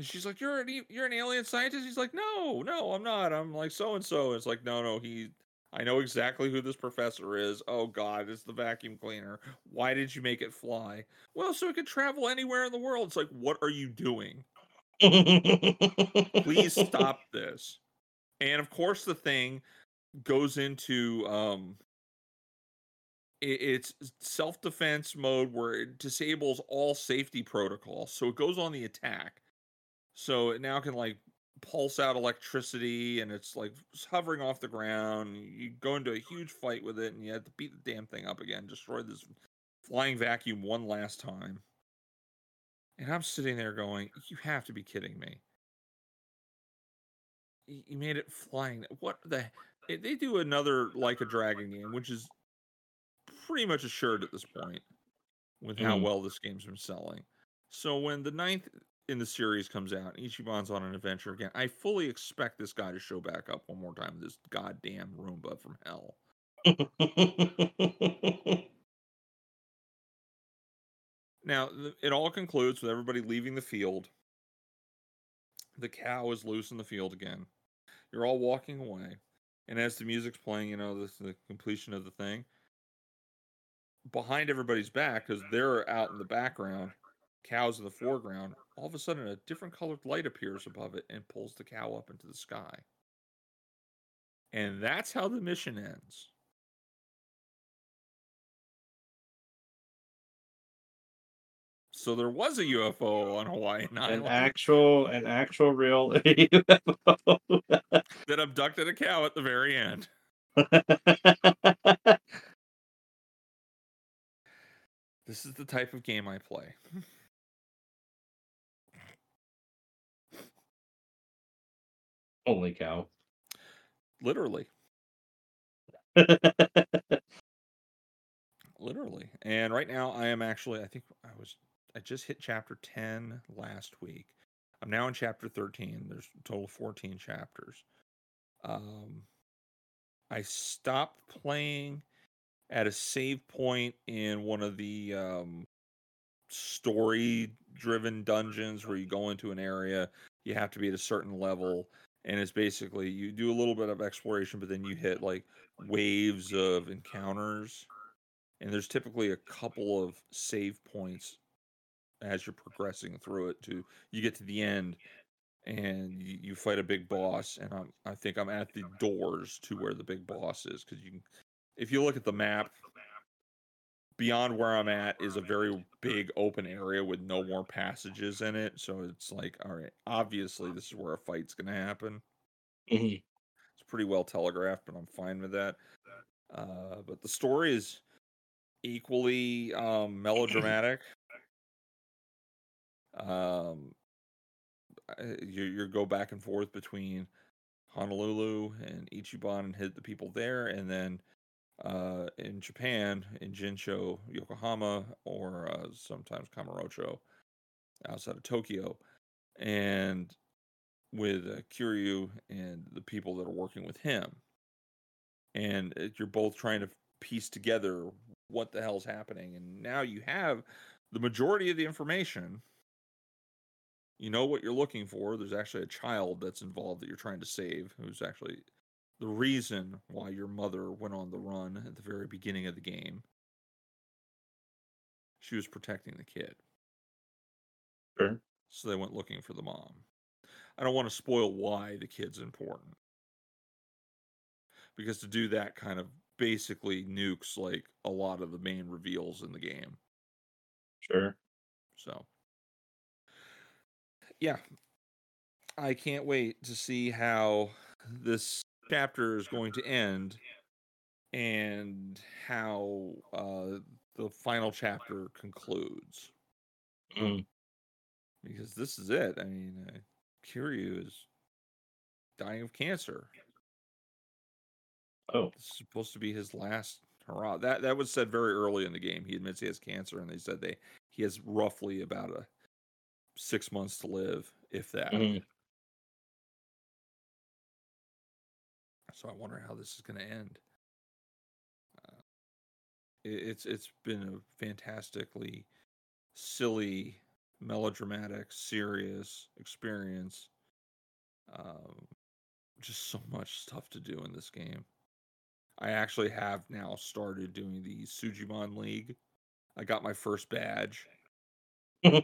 she's like, "You're an you're an alien scientist." He's like, "No, no, I'm not. I'm like so and so." It's like, "No, no, he." I know exactly who this professor is. Oh God, it's the vacuum cleaner. Why did you make it fly? Well, so it could travel anywhere in the world. It's like, what are you doing? please stop this and of course the thing goes into um it's self-defense mode where it disables all safety protocols so it goes on the attack so it now can like pulse out electricity and it's like hovering off the ground you go into a huge fight with it and you have to beat the damn thing up again destroy this flying vacuum one last time and i'm sitting there going you have to be kidding me you made it flying. What the? eh, They do another like a dragon game, which is pretty much assured at this point with how Mhm. well this game's been selling. So when the ninth in the series comes out, Ichiban's on an adventure again. I fully expect this guy to show back up one more time. This goddamn Roomba from hell. Now it all concludes with everybody leaving the field. The cow is loose in the field again. You're all walking away, and as the music's playing, you know this is the completion of the thing. Behind everybody's back, because they're out in the background, cows in the foreground, all of a sudden a different colored light appears above it and pulls the cow up into the sky. And that's how the mission ends. So there was a UFO on Hawaiian Island. An actual, an actual real UFO that abducted a cow at the very end. this is the type of game I play. Holy cow. Literally. Literally. And right now I am actually I think I was I just hit chapter 10 last week. I'm now in chapter 13. There's a total of 14 chapters. Um I stopped playing at a save point in one of the um story driven dungeons where you go into an area, you have to be at a certain level and it's basically you do a little bit of exploration but then you hit like waves of encounters and there's typically a couple of save points as you're progressing through it to you get to the end and you, you fight a big boss and I'm, i think i'm at the doors to where the big boss is because you can if you look at the map beyond where i'm at is a very big open area with no more passages in it so it's like all right obviously this is where a fight's going to happen. Mhm. it's pretty well telegraphed but i'm fine with that. Uh, but the story is equally um, melodramatic. Um, you you go back and forth between Honolulu and Ichiban and hit the people there, and then uh, in Japan in Jinsho, Yokohama, or uh, sometimes Kamurocho, outside of Tokyo, and with uh, Kiryu and the people that are working with him, and uh, you're both trying to piece together what the hell's happening, and now you have the majority of the information you know what you're looking for. There's actually a child that's involved that you're trying to save, who's actually the reason why your mother went on the run at the very beginning of the game. She was protecting the kid, Sure. so they went looking for the mom. I don't want to spoil why the kid's important. Because to do that kind of basically nukes like a lot of the main reveals in the game. Sure. So, yeah, I can't wait to see how this chapter is going to end and how uh, the final chapter concludes. Mm. Because this is it. I mean, uh, Kiryu is dying of cancer. Oh. This is supposed to be his last hurrah. That that was said very early in the game. He admits he has cancer, and they said they he has roughly about a six months to live, if that. Mhm. So I wonder how this is going to end. Uh, it, it's it's been a fantastically silly, melodramatic, serious experience. Um, just so much stuff to do in this game. I actually have now started doing the Sujimon League. I got my first badge. I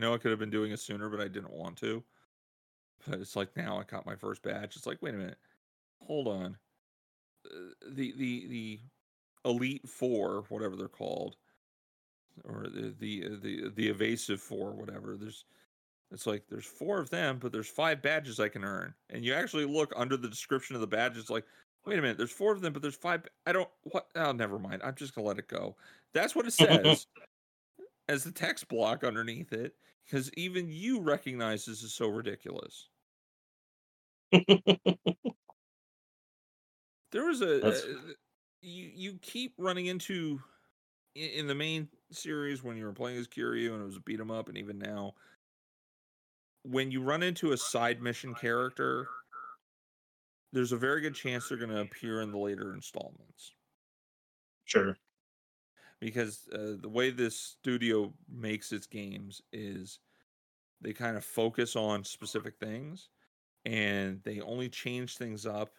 know I could have been doing it sooner, but I didn't want to. But it's like now I got my first badge. It's like, wait a minute, hold on. Uh, The the the elite four, whatever they're called, or the the uh, the the evasive four, whatever. There's it's like there's four of them, but there's five badges I can earn. And you actually look under the description of the badges, like, wait a minute, there's four of them, but there's five. I don't what? Oh, never mind. I'm just gonna let it go. That's what it says as the text block underneath it, because even you recognize this is so ridiculous. There was a uh, you you keep running into in, in the main series when you were playing as Kiryu and it was a beat 'em up, and even now, when you run into a side mission character, there's a very good chance they're going to appear in the later installments Sure. because uh, the way this studio makes its games is they kind of focus on specific things and they only change things up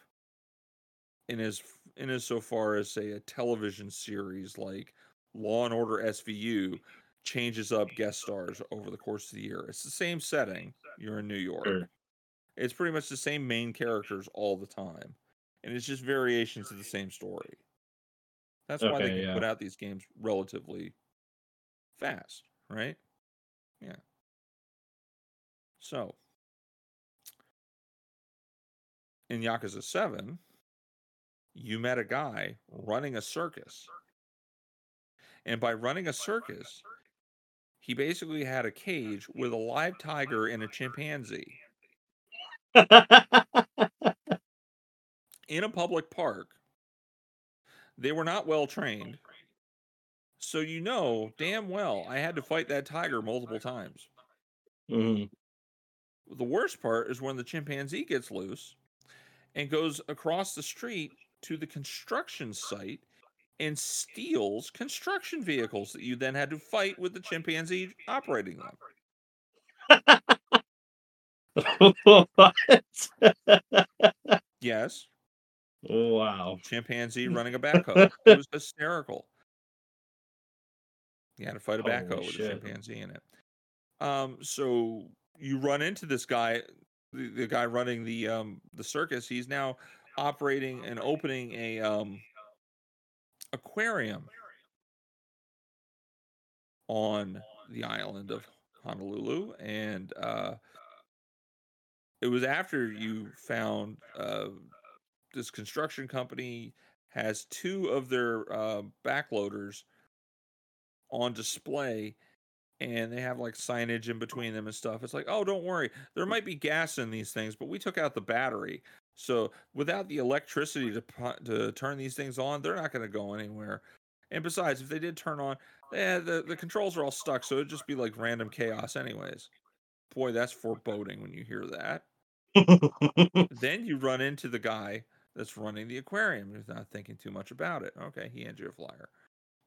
in as in as so far as say a television series like Law and Order SVU changes up guest stars over the course of the year. It's the same setting. You're in New York. Sure. It's pretty much the same main characters all the time. And it's just variations of the same story. That's why they can yeah. put out these games relatively fast, right? Yeah. So in Yakuza 7, you met a guy running a circus. And by running a circus, he basically had a cage with a live tiger and a chimpanzee in a public park. They were not well trained. So you know damn well I had to fight that tiger multiple times. Mhm. The worst part is when the chimpanzee gets loose and goes across the street to the construction site and steals construction vehicles that you then had to fight with the chimpanzee operating them. what? Yes, wow. chimpanzee running a backhoe. It was hysterical. You had to fight a Holy backhoe with a chimpanzee in it. Um, so you run into this guy, the, the guy running the um the circus. He's now operating and opening a um aquarium on the island of Honolulu, and uh, it was after you found uh, this construction company has two of their uh, backloaders on display and they have like signage in between them and stuff. It's like, oh, don't worry, there might be gas in these things, but we took out the battery. So without the electricity to to turn these things on, they're not going to go anywhere. And besides, if they did turn on, yeah, the the controls are all stuck, so it'd just be like random chaos, anyways. Boy, that's foreboding when you hear that. then you run into the guy that's running the aquarium. You're not thinking too much about it. Okay, he hands you a flyer.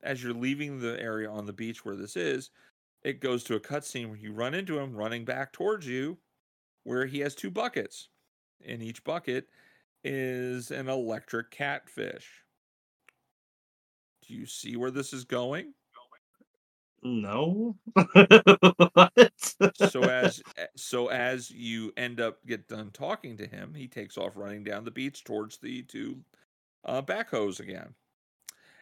As you're leaving the area on the beach where this is, it goes to a cutscene where you run into him running back towards you, where he has two buckets. In each bucket is an electric catfish. Do you see where this is going? no. so as eh, so as you end up get done talking to him, he takes off running down the beach towards the two uh, backhoes again,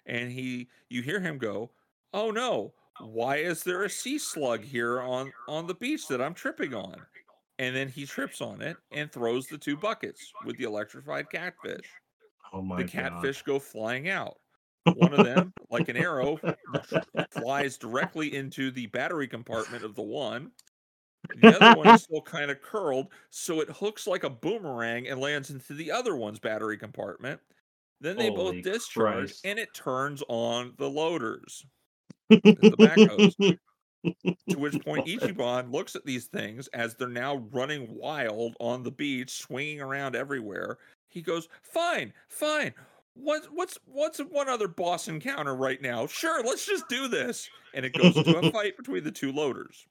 and he you hear him go, "Oh no! Why is there a sea slug here on on the beach that I'm tripping on?" And then he trips on it and throws the two buckets with the electrified catfish. oh my the god. catfish go flying out. One of them, like an arrow, flies directly into the battery compartment of the one. The other one is still kind of curled, so it hooks like a boomerang and lands into the other one's battery compartment. Then they Holy both discharge, Christ. and it turns on the loaders, the backhoes. To which point Ichiban looks at these things as they're now running wild on the beach, swinging around everywhere. He goes, "Fine, fine. What's what's what's one other boss encounter right now? Sure, let's just do this." And it goes to a fight between the two loaders.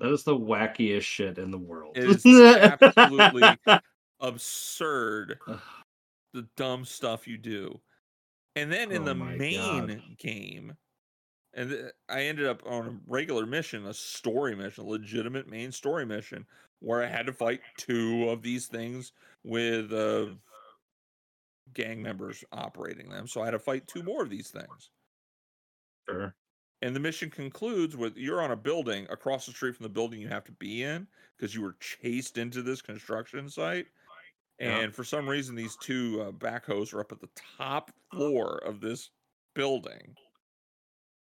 That is the wackiest shit in the world. It is absolutely absurd the dumb stuff you do. And then in Oh the main God. game, and th- I ended up on a regular mission, a story mission, a legitimate main story mission, where I had to fight two of these things with uh, gang members operating them. So I had to fight two more of these things. Sure. And the mission concludes with you're on a building across the street from the building you have to be in because you were chased into this construction site. Yeah. And for some reason, these two uh, backhoes are up at the top floor of this building.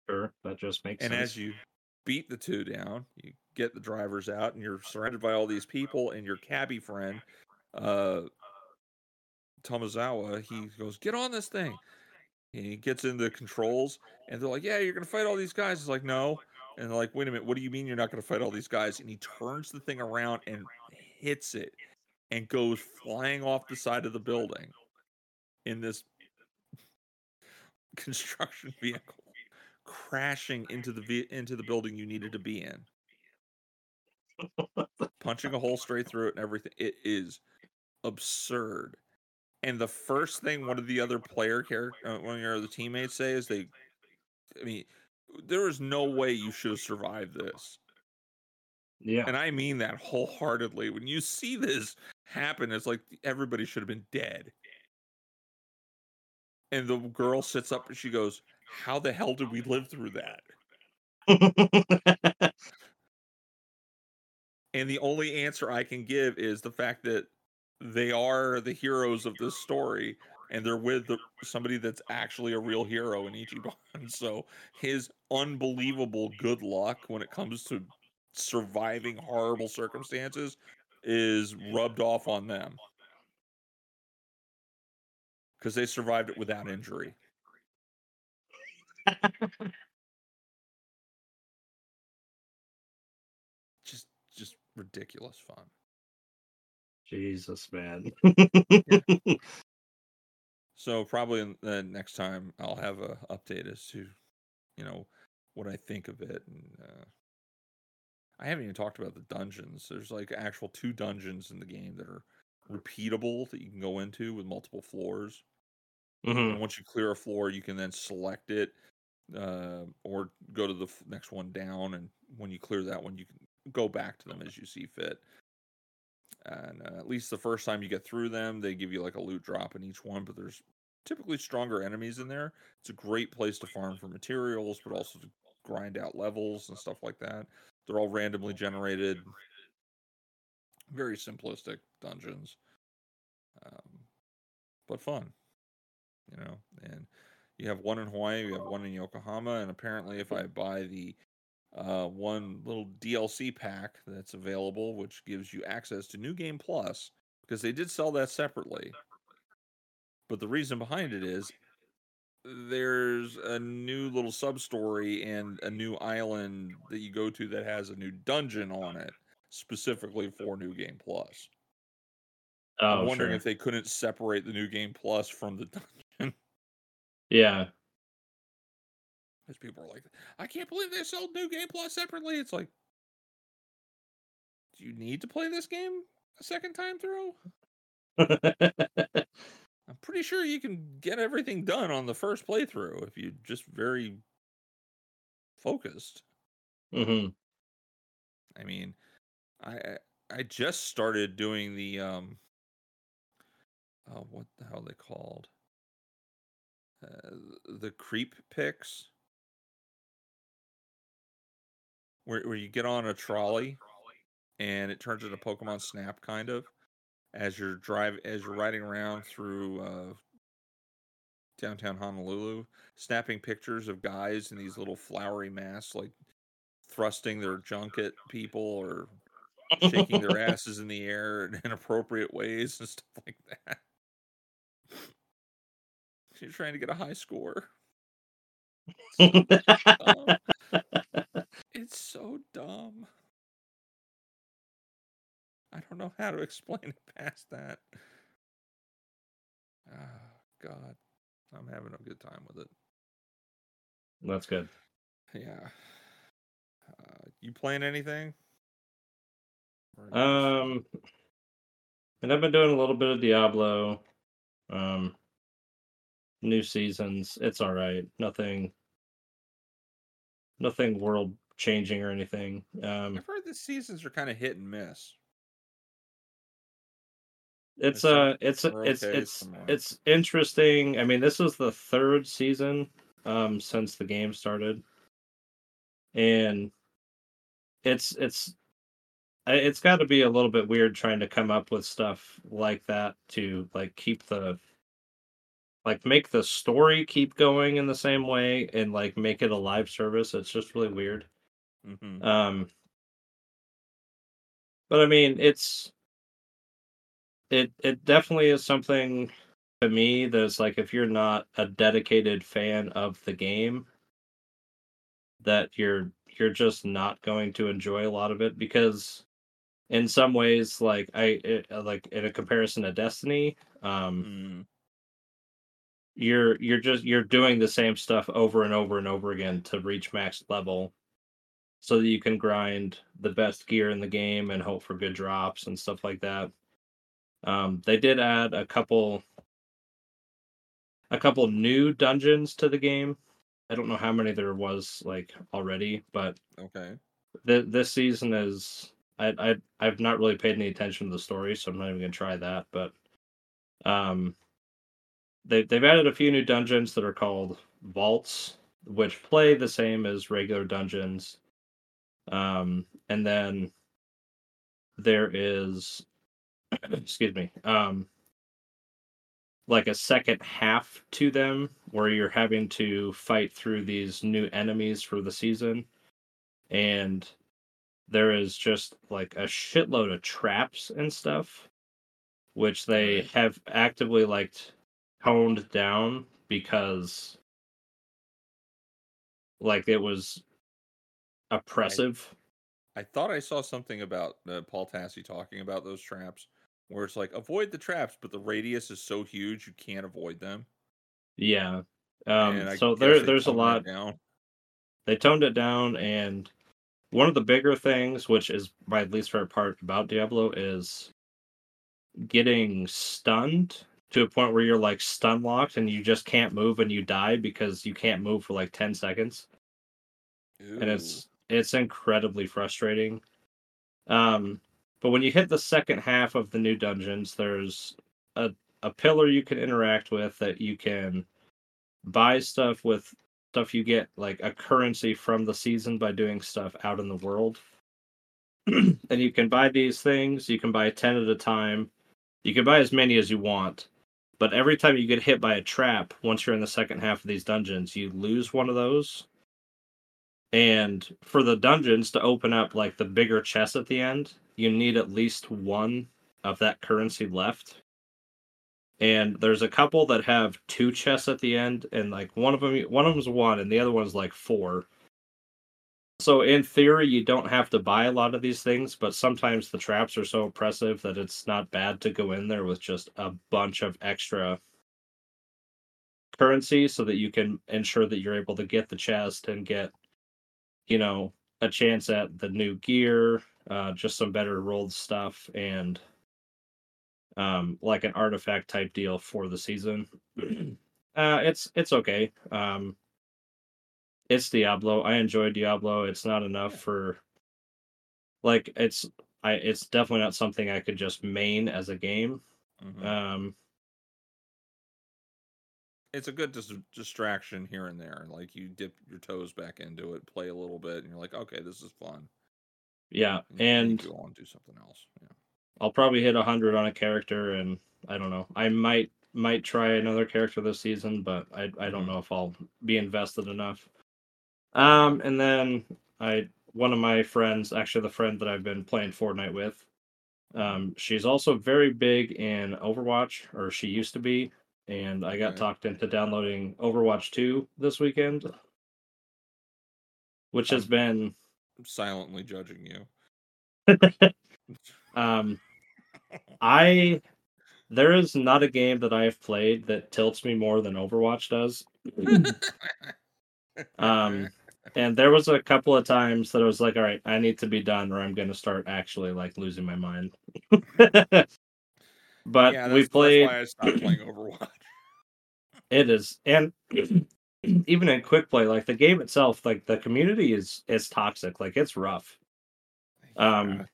Sure. That just makes And sense. as you beat the two down, you get the drivers out, and you're surrounded by all these people. And your cabbie friend, uh, Tomizawa, he goes, "Get on this thing." And he gets into the controls, and they're like, "Yeah, you're gonna fight all these guys." He's like, "No," and they're like, "Wait a minute, what do you mean you're not gonna fight all these guys?" And he turns the thing around and hits it, and goes flying off the side of the building in this construction vehicle, crashing into the into the building you needed to be in, punching a hole straight through it and everything. It is absurd. And the first thing one of the other player character, uh, one of your other teammates say is they, I mean, there is no way you should have survived this. yeah. And I mean that wholeheartedly. When you see this happen, it's like everybody should have been dead. And the girl sits up and she goes, how the hell did we live through that? and the only answer I can give is the fact that they are the heroes of this story and they're with the, somebody that's actually a real hero in Ichiban. So his unbelievable good luck when it comes to surviving horrible circumstances is rubbed off on them because they survived it without injury. just just ridiculous fun. Jesus, man. So probably the next time I'll have a update as to, you know, what I think of it. And uh, I haven't even talked about the dungeons. There's like actual two dungeons in the game that are repeatable that you can go into with multiple floors. hmm And once you clear a floor, you can then select it uh, or go to the f- next one down. And when you clear that one, you can go back to them as you see fit. And uh, at least the first time you get through them, they give you like a loot drop in each one, but there's typically stronger enemies in there. It's a great place to farm for materials, but also to grind out levels and stuff like that. They're all randomly generated, very simplistic dungeons, um, but fun, you know. And you have one in Hawaii, you have one in Yokohama, and apparently, if I buy the uh, one little DLC pack that's available, which gives you access to New Game Plus, because they did sell that separately. But the reason behind it is there's a new little sub story and a new island that you go to that has a new dungeon on it specifically for New Game Plus. Oh, I'm wondering sure. if they couldn't separate the New Game Plus from the dungeon. Yeah. Because people are like, I can't believe they sold New Game Plus separately. It's like, do you need to play this game a second time through? Pretty sure you can get everything done on the first playthrough if you just very focused. hmm I mean, I I- just started doing the um uh, what the hell are they called? Uh, the creep picks where where you get on a trolley and it turns into Pokemon Snap kind of as you're drive as you're riding around through uh downtown Honolulu, snapping pictures of guys in these little flowery masks like thrusting their junk at people or shaking their asses in the air in inappropriate ways and stuff like that. You're trying to get a high score. dumb. It's so dumb. I don't know how to explain it past that. Ah, God. I'm having a good time with it. That's good. Yeah. Uh, you playing anything? Or you just- Um, and I've been doing a little bit of Diablo. Um, new seasons. It's all right. Nothing. Nothing world changing or anything. Um, I've heard the seasons are kind of hit and miss. It's uh, it's it's it's it's interesting. I mean, this is the third season um since the game started, and it's it's it's got to be a little bit weird trying to come up with stuff like that to like keep the like make the story keep going in the same way and like make it a live service. It's just really weird. Hmm um but i mean it's it it definitely is something to me that's like if you're not a dedicated fan of the game that you're you're just not going to enjoy a lot of it because in some ways like i it, like in a comparison to destiny um mm you're you're just you're doing the same stuff over and over and over again to reach max level so that you can grind the best gear in the game and hope for good drops and stuff like that um they did add a couple a couple new dungeons to the game i don't know how many there was like already but Okay. th- this season is I, I I've not really paid any attention to the story, so I'm not even gonna try that. But um, they they've added a few new dungeons that are called vaults, which play the same as regular dungeons. Um, and then there is, excuse me, um, like a second half to them where you're having to fight through these new enemies for the season. And there is just like a shitload of traps and stuff, which they have actively like toned down because like it was oppressive. I thought I saw something about uh, Paul Tassi talking about those traps, where it's like avoid the traps, but the radius is so huge you can't avoid them. Yeah. Um, so there, there's a lot. down. They toned it down, and one of the bigger things, which is my least favorite part about Diablo, is getting stunned to a point where you're like stun locked and you just can't move and you die because you can't move for like 10 seconds. and it's it's incredibly frustrating. Um, but when you hit the second half of the new dungeons, there's a a pillar you can interact with that you can buy stuff with stuff you get like a currency from the season by doing stuff out in the world. and you can buy these things, you can buy 10 at a time. You can buy as many as you want. But every time you get hit by a trap, once you're in the second half of these dungeons, you lose one of those and for the dungeons to open up like the bigger chest at the end, you need at least one of that currency left. And there's a couple that have two chests at the end, and like one of them, one of them's one, and the other one's like four. So in theory, you don't have to buy a lot of these things, but sometimes the traps are so oppressive that it's not bad to go in there with just a bunch of extra currency so that you can ensure that you're able to get the chest and get you know, a chance at the new gear, uh, just some better rolled stuff, and um, like an artifact type deal for the season. uh, it's it's okay. Um, it's Diablo. I enjoy Diablo. It's not enough for like it's I. It's definitely not something I could just main as a game. Mhm. Um, it's a good dis- distraction here and there. Like you dip your toes back into it, play a little bit, and you're like, okay, this is fun. Yeah, And you and go on do something else. Yeah. I'll probably hit hundred on a character, and I don't know. I might might try another character this season, but I I don't Mhm. know if I'll be invested enough. Um, and then I one of my friends, actually the friend that I've been playing Fortnite with, um, she's also very big in Overwatch, or she used to be, and I got Okay. talked into downloading Overwatch two this weekend, which has been silently judging you. um I there is not a game that I have played that tilts me more than Overwatch does. Um and there was a couple of times that I was like, all right, I need to be done or I'm gonna start actually like losing my mind. but yeah, we played That's why I stopped playing Overwatch. it is and even in quick play, like the game itself, like the community is is toxic, like it's rough. Um.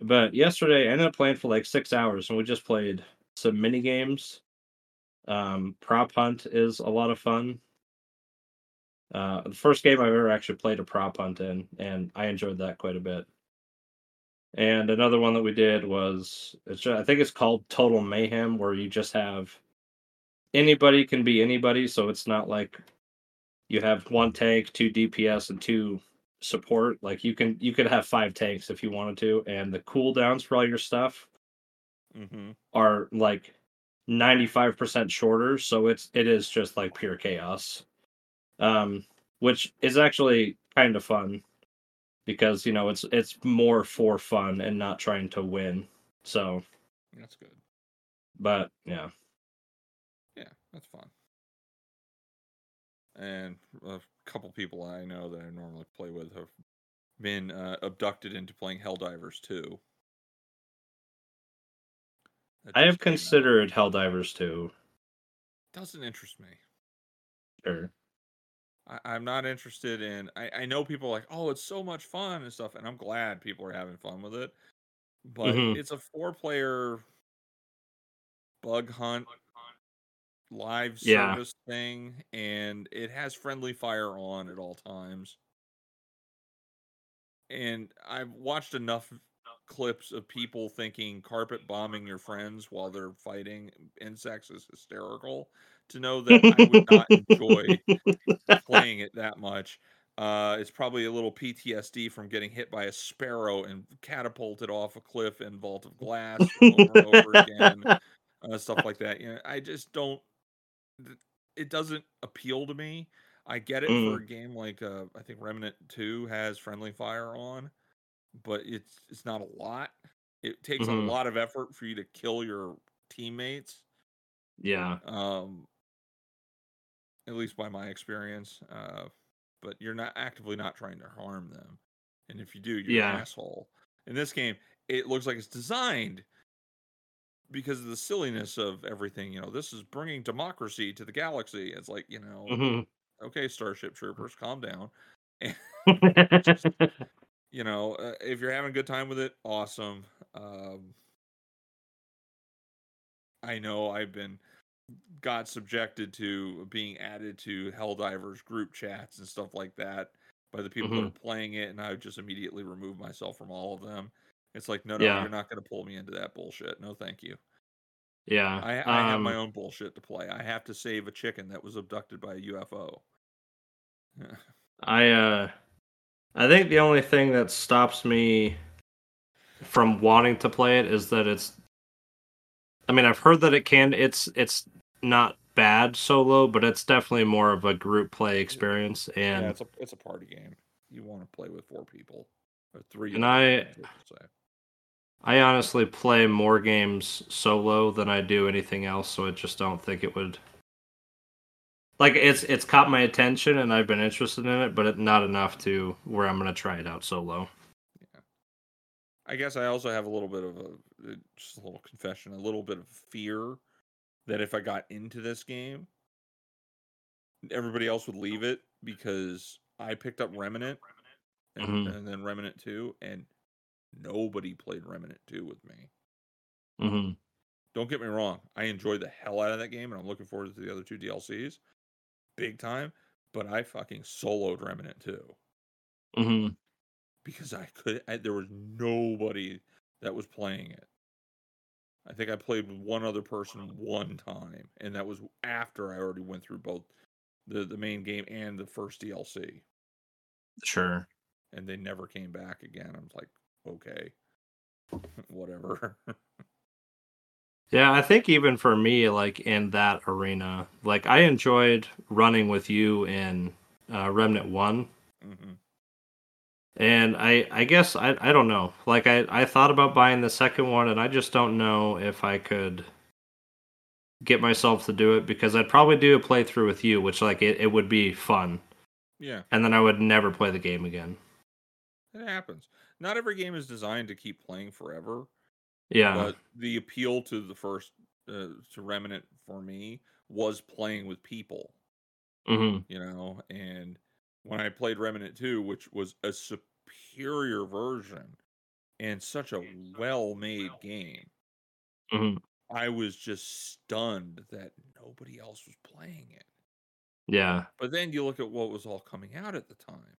But yesterday I ended up playing for like six hours and we just played some mini games. Um, prop hunt is a lot of fun. Uh, the first game I've ever actually played a prop hunt in, and I enjoyed that quite a bit. And another one that we did was, it's I think it's called Total Mayhem, where you just have anybody can be anybody, so it's not like you have one tank, two DPS, and two support. Like you can you could have five tanks if you wanted to, and the cooldowns for all your stuff hmm are like 95% shorter so it's it is just like pure chaos um which is actually kind of fun because you know it's it's more for fun and not trying to win so That's good. but Yeah, that's fun. And a couple people I know that I normally play with have been uh, abducted into playing Helldivers 2. I have came out. considered helldivers 2 Doesn't interest me. sure I, I'm not interested in. I, I know people are like, oh, it's so much fun and stuff, and I'm glad people are having fun with it. But Mhm. it's a four player bug hunt live Yeah. service thing, and it has friendly fire on at all times. And I've watched enough clips of people thinking carpet bombing your friends while they're fighting insects is hysterical to know that I would not enjoy playing it that much. Uh, it's probably a little PTSD from getting hit by a sparrow and catapulted off a cliff and vault of glass over and over again, uh, stuff like that. You know, I just don't. It doesn't appeal to me. I get it for a game like uh, I think Remnant Two has friendly fire on, but it's it's not a lot. It takes Mhm. a lot of effort for you to kill your teammates Yeah. um at least by my experience uh but you're not actively not trying to harm them and if you do you're Yeah. an asshole in this game it looks like it's designed because of the silliness of everything you know this is bringing democracy to the galaxy it's like you know Mhm. okay starship troopers calm down Mhm. you know uh, if you're having a good time with it awesome um i know i've been got subjected to being added to helldivers group chats and stuff like that by the people that Mhm. are playing it and i would just immediately remove myself from all of them it's like no no Yeah. you're not going to pull me into that bullshit. No thank you. Yeah. I, I have my um, own bullshit to play. I have to save a chicken that was abducted by a ufo I uh I think the only thing that stops me from wanting to play it is that it's I mean, I've heard that it can it's it's not bad solo, but it's definitely more of a group play experience yeah and it's a it's a party game. You want to play with four people or three And I- them, I should say. I honestly play more games solo than I do anything else, so I just don't think it would like it's it's caught my attention and I've been interested in it, but it, not enough to where I'm gonna try it out solo. Yeah, I guess I also have a little bit of a uh, just a little confession, a little bit of fear that if I got into this game, everybody else would leave it because I picked up Remnant and, Mhm. and then Remnant 2 and nobody played Remnant 2 with me. hmm Don't get me wrong, I enjoyed the hell out of that game and I'm looking forward to the other two DLCs big time, but I fucking soloed Remnant 2 hmm because I could I, there was nobody that was playing it. I think I played with one other person one time, and that was after I already went through both the the main game and the first DLC, Sure. and they never came back again. I was like, okay, whatever. Yeah, I think even for me, like in that arena, like I enjoyed running with you in uh, Remnant One, hmm and I I guess I I don't know. Like I I thought about buying the second one, and I just don't know if I could get myself to do it because I'd probably do a playthrough with you, which like it, it would be fun, Yeah, and then I would never play the game again. it happens. Not every game is designed to keep playing forever. Yeah. but the appeal to the first uh, to remnant for me was playing with people hmm you know and when i played remnant 2 which was a superior version and such a well-made game hmm i was just stunned that nobody else was playing it Yeah. but then you look at what was all coming out at the time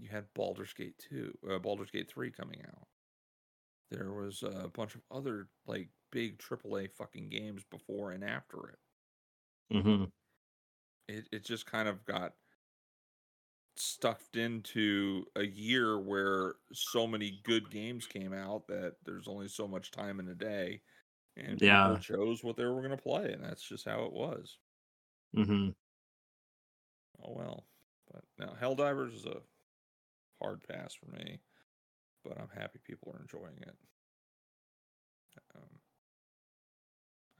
you had Baldur's Gate 2, uh, Baldur's Gate 3 coming out. There was a bunch of other like big AAA fucking games before and after it. hmm It it just kind of got stuffed into a year where so many good games came out that there's only so much time in a day and Yeah. people chose what they were going to play and that's just how it was. Mm-hmm. Oh well. But now Helldivers is a hard pass for me, but I'm happy people are enjoying it. Um,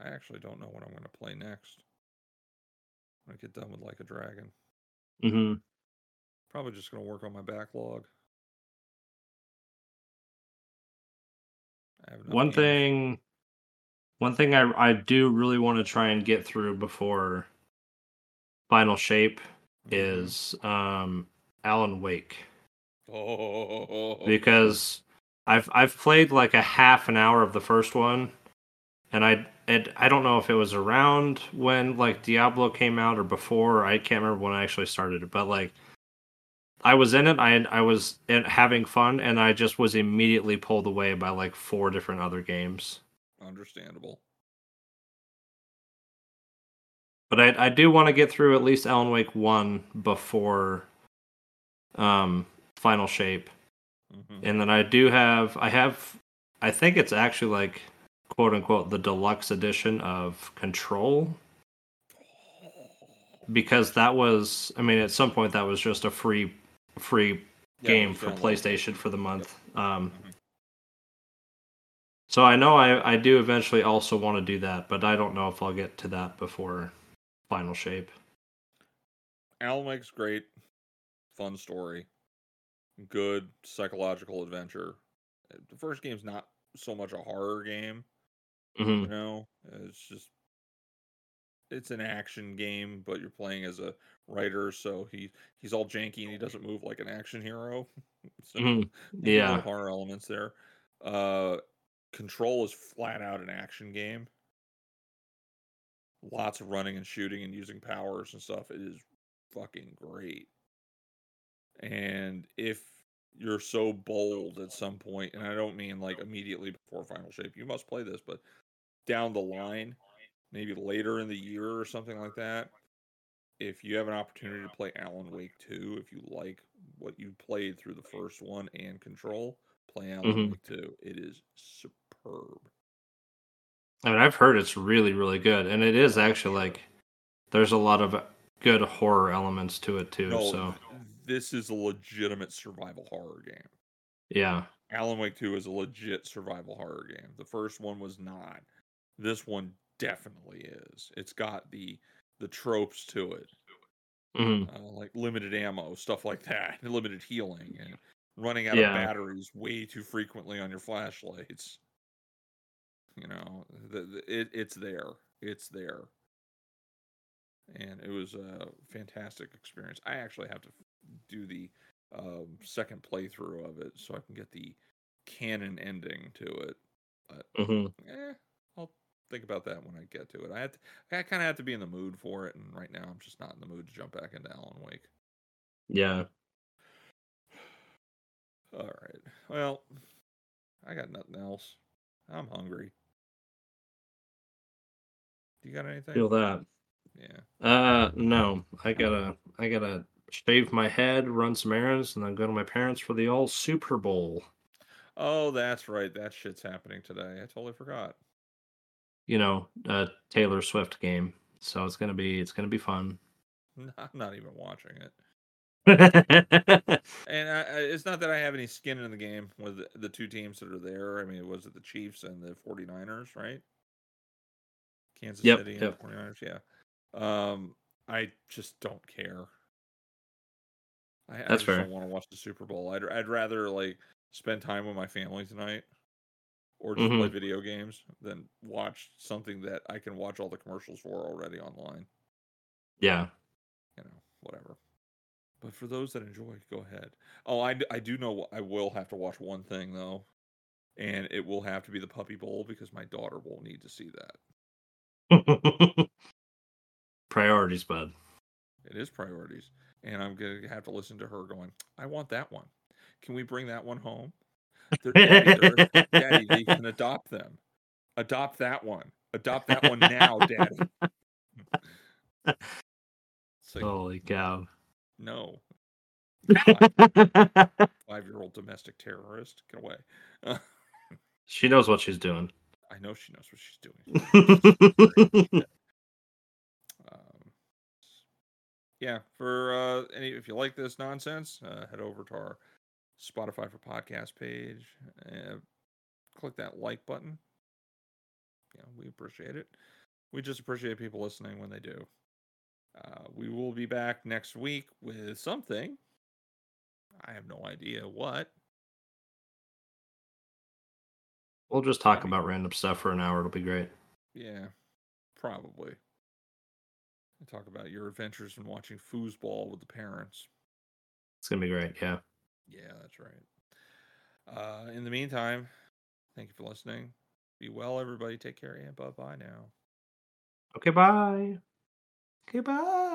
I actually don't know what I'm going to play next. When I get done with Like a Dragon, hmm probably just going to work on my backlog. One thing, one thing I I do really want to try and get through before final shape Mhm. is um Alan Wake oh because I've I've played like a half an hour of the first one and I and I don't know if it was around when like Diablo came out or before. I can't remember when I actually started it, but like I was in it. I I was in, having fun, and I just was immediately pulled away by like four different other games. Understandable. But I I do want to get through at least Alan Wake one before um Final Shape, hmm and then I do have I have I think it's actually like quote unquote the deluxe edition of Control because that was I mean at some point that was just a free free Yeah, game for. PlayStation for the month. Um, Mhm. so I know I, I do eventually also want to do that, but I don't know if I'll get to that before Final Shape. Alan Wake's great, fun story, good psychological adventure. The first game's not so much a horror game, you hmm know. It's just it's an action game, but you're playing as a writer, so he he's all janky and he doesn't move like an action hero. so hmm little Yeah. horror elements there. Uh, Control is flat out an action game. Lots of running and shooting and using powers and stuff. It is fucking great. And if you're so bold at some point, and I don't mean like immediately before Final Shape, you must play this, but down the line, maybe later in the year or something like that, if you have an opportunity to play Alan Wake 2, if you like what you played through the first one and Control, play Alan Mhm. Wake 2. It is superb. I mean, I've heard it's really, really good, and it is actually like there's a lot of good horror elements to it too. No, So this is a legitimate survival horror game. yeah, Alan Wake 2 is a legit survival horror game. The first one was not. This one definitely is. It's got the the tropes to it. hmm uh, like limited ammo, stuff like that, limited healing, and running out Yeah. of batteries way too frequently on your flashlights. You know, the, the, it, it's there. It's there. And it was a fantastic experience. I actually have to do the um, second playthrough of it so I can get the canon ending to it. hmm Eh, I'll think about that when I get to it. I had to, I kind of have to be in the mood for it, and right now I'm just not in the mood to jump back into Alan Wake. yeah. All right. Well, I got nothing else. I'm hungry. Do you got anything? Feel that. Yeah. Uh, no, I gotta, I gotta shave my head, run some errands, and then go to my parents for the all Super Bowl. Oh, that's right. That shit's happening today. I totally forgot. You know, a Taylor Swift game. So it's gonna be, it's gonna be fun. I'm not even watching it. And I, I, it's not that I have any skin in the game with the, the two teams that are there. I mean, was it the Chiefs and the 49ers, right? Kansas Yep, City and yep. the 49ers, yeah. Um, I just don't care. I, I That's just fair. don't want to watch the Super Bowl. I'd I'd rather like spend time with my family tonight, or just play Mhm. video games than watch something that I can watch all the commercials for already online. yeah. You know, whatever. But for those that enjoy, go ahead. Oh, I, I do know I will have to watch one thing though, and it will have to be the Puppy Bowl because my daughter will need to see that. Priorities, bud. It is priorities, and I'm gonna have to listen to her going. I want that one. Can we bring that one home? They're, Daddy, they're- Daddy, they can adopt them. Adopt that one. Adopt that one now, Daddy. Like, Holy cow. no, five year old domestic terrorist. Get away. Uh, she knows what she's doing. I know she knows what she's doing. Um, yeah, for uh, any if you like this nonsense, uh, head over to our Spotify for podcast page. and click that like button. Yeah, we appreciate it. We just appreciate people listening when they do. Uh, we will be back next week with something. I have no idea what. we'll just talk about random stuff for an hour. It'll be great. Yeah, probably. Talk about your adventures in watching foosball with the parents. It's gonna be great. Yeah. Yeah, that's right. Uh, in the meantime, thank you for listening. Be well, everybody. Take care and bye bye now. Okay, bye. Okay, bye.